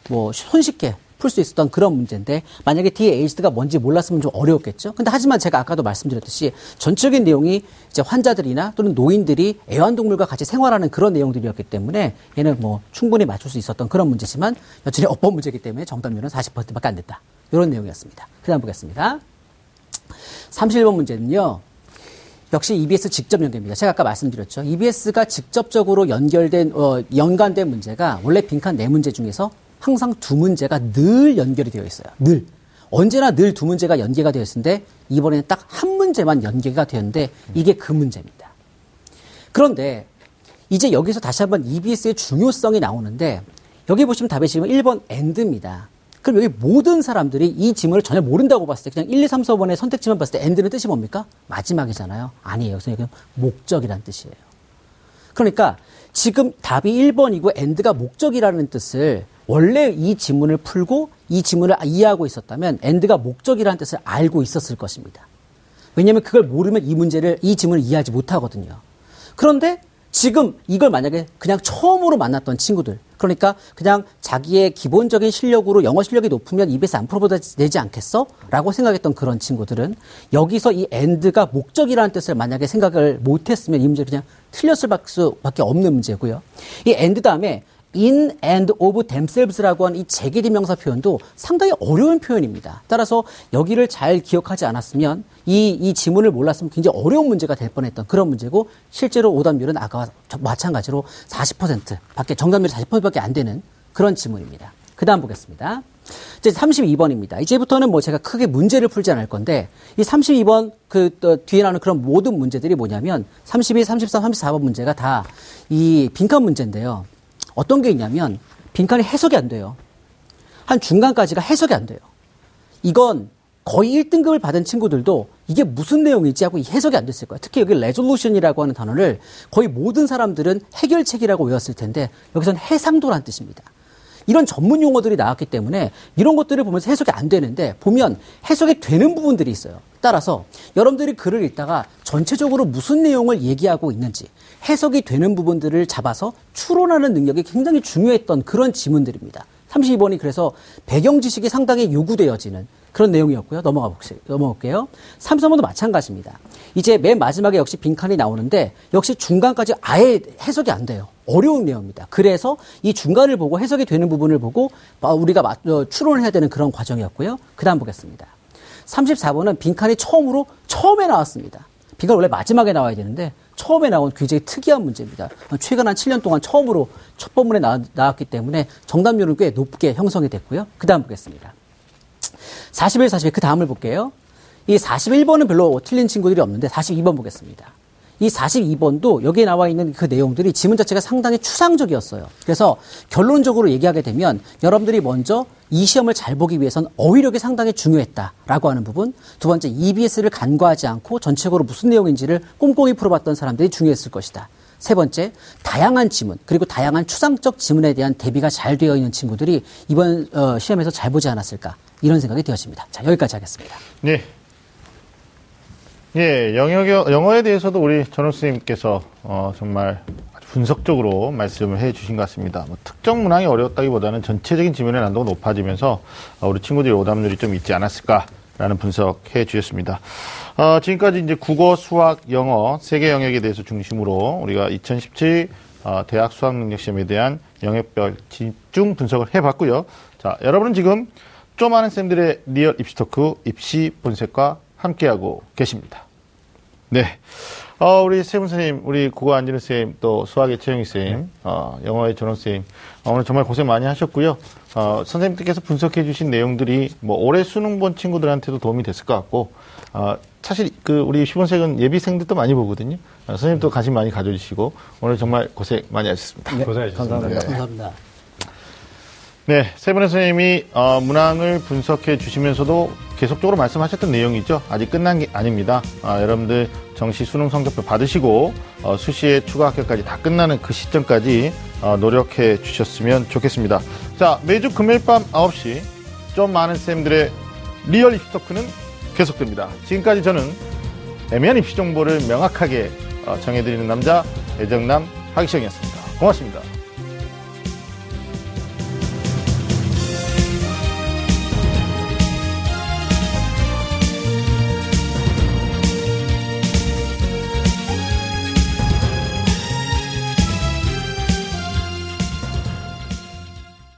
뭐 손쉽게 풀 수 있었던 그런 문제인데 만약에 DAG가 뭔지 몰랐으면 좀 어려웠겠죠. 근데 하지만 제가 아까도 말씀드렸듯이 전적인 내용이 이제 환자들이나 또는 노인들이 애완동물과 같이 생활하는 그런 내용들이었기 때문에 얘는 뭐 충분히 맞출 수 있었던 그런 문제지만 여전히 어법 문제이기 때문에 정답률은 40%밖에 안 됐다. 이런 내용이었습니다. 그다음 보겠습니다. 31번 문제는요. 역시 EBS 직접 연계입니다. 제가 아까 말씀드렸죠. EBS가 직접적으로 연결된 어, 연관된 문제가 원래 빈칸 네 문제 중에서 항상 두 문제가 늘 연결이 되어 있어요. 늘. 언제나 늘 두 문제가 연계가 되어 있는데 이번에는 딱 한 문제만 연계가 되었는데 이게 그 문제입니다. 그런데 이제 여기서 다시 한번 EBS의 중요성이 나오는데 여기 보시면 답이 지금 1번 end입니다. 그럼 여기 모든 사람들이 이 지문을 전혀 모른다고 봤을 때 그냥 1, 2, 3, 4번의 선택지만 봤을 때 end는 뜻이 뭡니까? 마지막이잖아요. 아니에요. 여기서 여기는 목적이란 뜻이에요. 그러니까 지금 답이 1번이고 end가 목적이라는 뜻을 원래 이 지문을 풀고 이 지문을 이해하고 있었다면 end가 목적이라는 뜻을 알고 있었을 것입니다. 왜냐하면 그걸 모르면 이 문제를 이 지문을 이해하지 못하거든요. 그런데 지금 이걸 만약에 그냥 처음으로 만났던 친구들, 그러니까 그냥 자기의 기본적인 실력으로 영어 실력이 높으면 EBS 안 풀어도 되지 않겠어? 라고 생각했던 그런 친구들은 여기서 이 end가 목적이라는 뜻을 만약에 생각을 못했으면 이 문제 그냥 틀렸을 수밖에 없는 문제고요. 이 end 다음에 in and of themselves라고 하는 이 재개대명사 표현도 상당히 어려운 표현입니다. 따라서 여기를 잘 기억하지 않았으면 이, 이 지문을 몰랐으면 굉장히 어려운 문제가 될 뻔했던 그런 문제고 실제로 오답률은 아까와 마찬가지로 40% 밖에 정답률이 40%밖에 안 되는 그런 지문입니다. 그 다음 보겠습니다. 이제 32번입니다. 이제부터는 뭐 제가 크게 문제를 풀지 않을 건데 이 32번 그 뒤에 나오는 그런 모든 문제들이 뭐냐면 32, 33, 34번 문제가 다 이 빈칸 문제인데요. 어떤 게 있냐면 빈칸이 해석이 안 돼요. 한 중간까지가 해석이 안 돼요. 이건 거의 1등급을 받은 친구들도 이게 무슨 내용이지 하고 해석이 안 됐을 거예요. 특히 여기 resolution이라고 하는 단어를 거의 모든 사람들은 해결책이라고 외웠을 텐데 여기서는 해상도란 뜻입니다. 이런 전문 용어들이 나왔기 때문에 이런 것들을 보면서 해석이 안 되는데 보면 해석이 되는 부분들이 있어요. 따라서 여러분들이 글을 읽다가 전체적으로 무슨 내용을 얘기하고 있는지 해석이 되는 부분들을 잡아서 추론하는 능력이 굉장히 중요했던 그런 지문들입니다. 32번이 그래서 배경 지식이 상당히 요구되어지는 그런 내용이었고요. 넘어가 볼게요. 넘어갈게요. 33번도 마찬가지입니다. 이제 맨 마지막에 역시 빈칸이 나오는데 역시 중간까지 아예 해석이 안 돼요. 어려운 내용입니다. 그래서 이 중간을 보고 해석이 되는 부분을 보고 우리가 어, 추론을 해야 되는 그런 과정이었고요. 그 다음 보겠습니다. 34번은 빈칸이 처음으로 처음에 나왔습니다. 빈칸 원래 마지막에 나와야 되는데 처음에 나온 굉장히 특이한 문제입니다. 최근 한 7년 동안 처음으로 첫 번문에 나, 왔기 때문에 정답률은 꽤 높게 형성이 됐고요. 그 다음 보겠습니다. 41, 42, 그 다음을 볼게요. 이 41번은 별로 틀린 친구들이 없는데 42번 보겠습니다. 이 42번도 여기에 나와 있는 그 내용들이 지문 자체가 상당히 추상적이었어요. 그래서 결론적으로 얘기하게 되면 여러분들이 먼저 이 시험을 잘 보기 위해선 어휘력이 상당히 중요했다라고 하는 부분. 두 번째, EBS를 간과하지 않고 전체적으로 무슨 내용인지를 꼼꼼히 풀어봤던 사람들이 중요했을 것이다. 세 번째, 다양한 지문, 그리고 다양한 추상적 지문에 대한 대비가 잘 되어 있는 친구들이 이번 어, 시험에서 잘 보지 않았을까. 이런 생각이 되어집니다. 자, 여기까지 하겠습니다. 네. 예, 영어, 영어에 대해서도 우리 전호 스님께서 어, 정말 분석적으로 말씀을 해 주신 것 같습니다. 뭐 특정 문항이 어려웠다기보다는 전체적인 지문의 난도가 높아지면서 어, 우리 친구들이 오답률이 좀 있지 않았을까라는 분석해 주셨습니다. 어, 지금까지 이제 국어, 수학, 영어 세 개 영역에 대해서 중심으로 우리가 2017 어, 대학 수학 능력 시험에 대한 영역별 집중 분석을 해봤고요. 자, 여러분은 지금 좀 아는 쌤들의 리얼 입시 토크 입시 본색과 함께하고 계십니다. 네. 어, 우리 세분 선생님, 우리 국어 안진우 쌤, 또 수학의 최영희 쌤, 어, 영어의 전원 쌤, 어, 오늘 정말 고생 많이 하셨고요. 어, 선생님들께서 분석해 주신 내용들이 뭐 올해 수능 본 친구들한테도 도움이 됐을 것 같고, 어, 사실 그 우리 입시본색은 예비생들도 많이 보거든요. 어, 선생님도 관심 많이 가져주시고, 오늘 정말 고생 많이 하셨습니다. 네, 고생하셨습니다. 감사합니다. 감사합니다. 네, 세 분의 선생님이 어, 문항을 분석해 주시면서도 계속적으로 말씀하셨던 내용이죠. 아직 끝난 게 아닙니다. 아, 여러분들 정시 수능 성적표 받으시고 어, 수시에 추가 합격까지 다 끝나는 그 시점까지 어, 노력해 주셨으면 좋겠습니다. 자, 매주 금요일 밤 9시 좀 아는 쌤들의 리얼 입시 토크는 계속됩니다. 지금까지 저는 애매한 입시 정보를 명확하게 어, 정해드리는 남자 애정남 하기정이었습니다. 고맙습니다.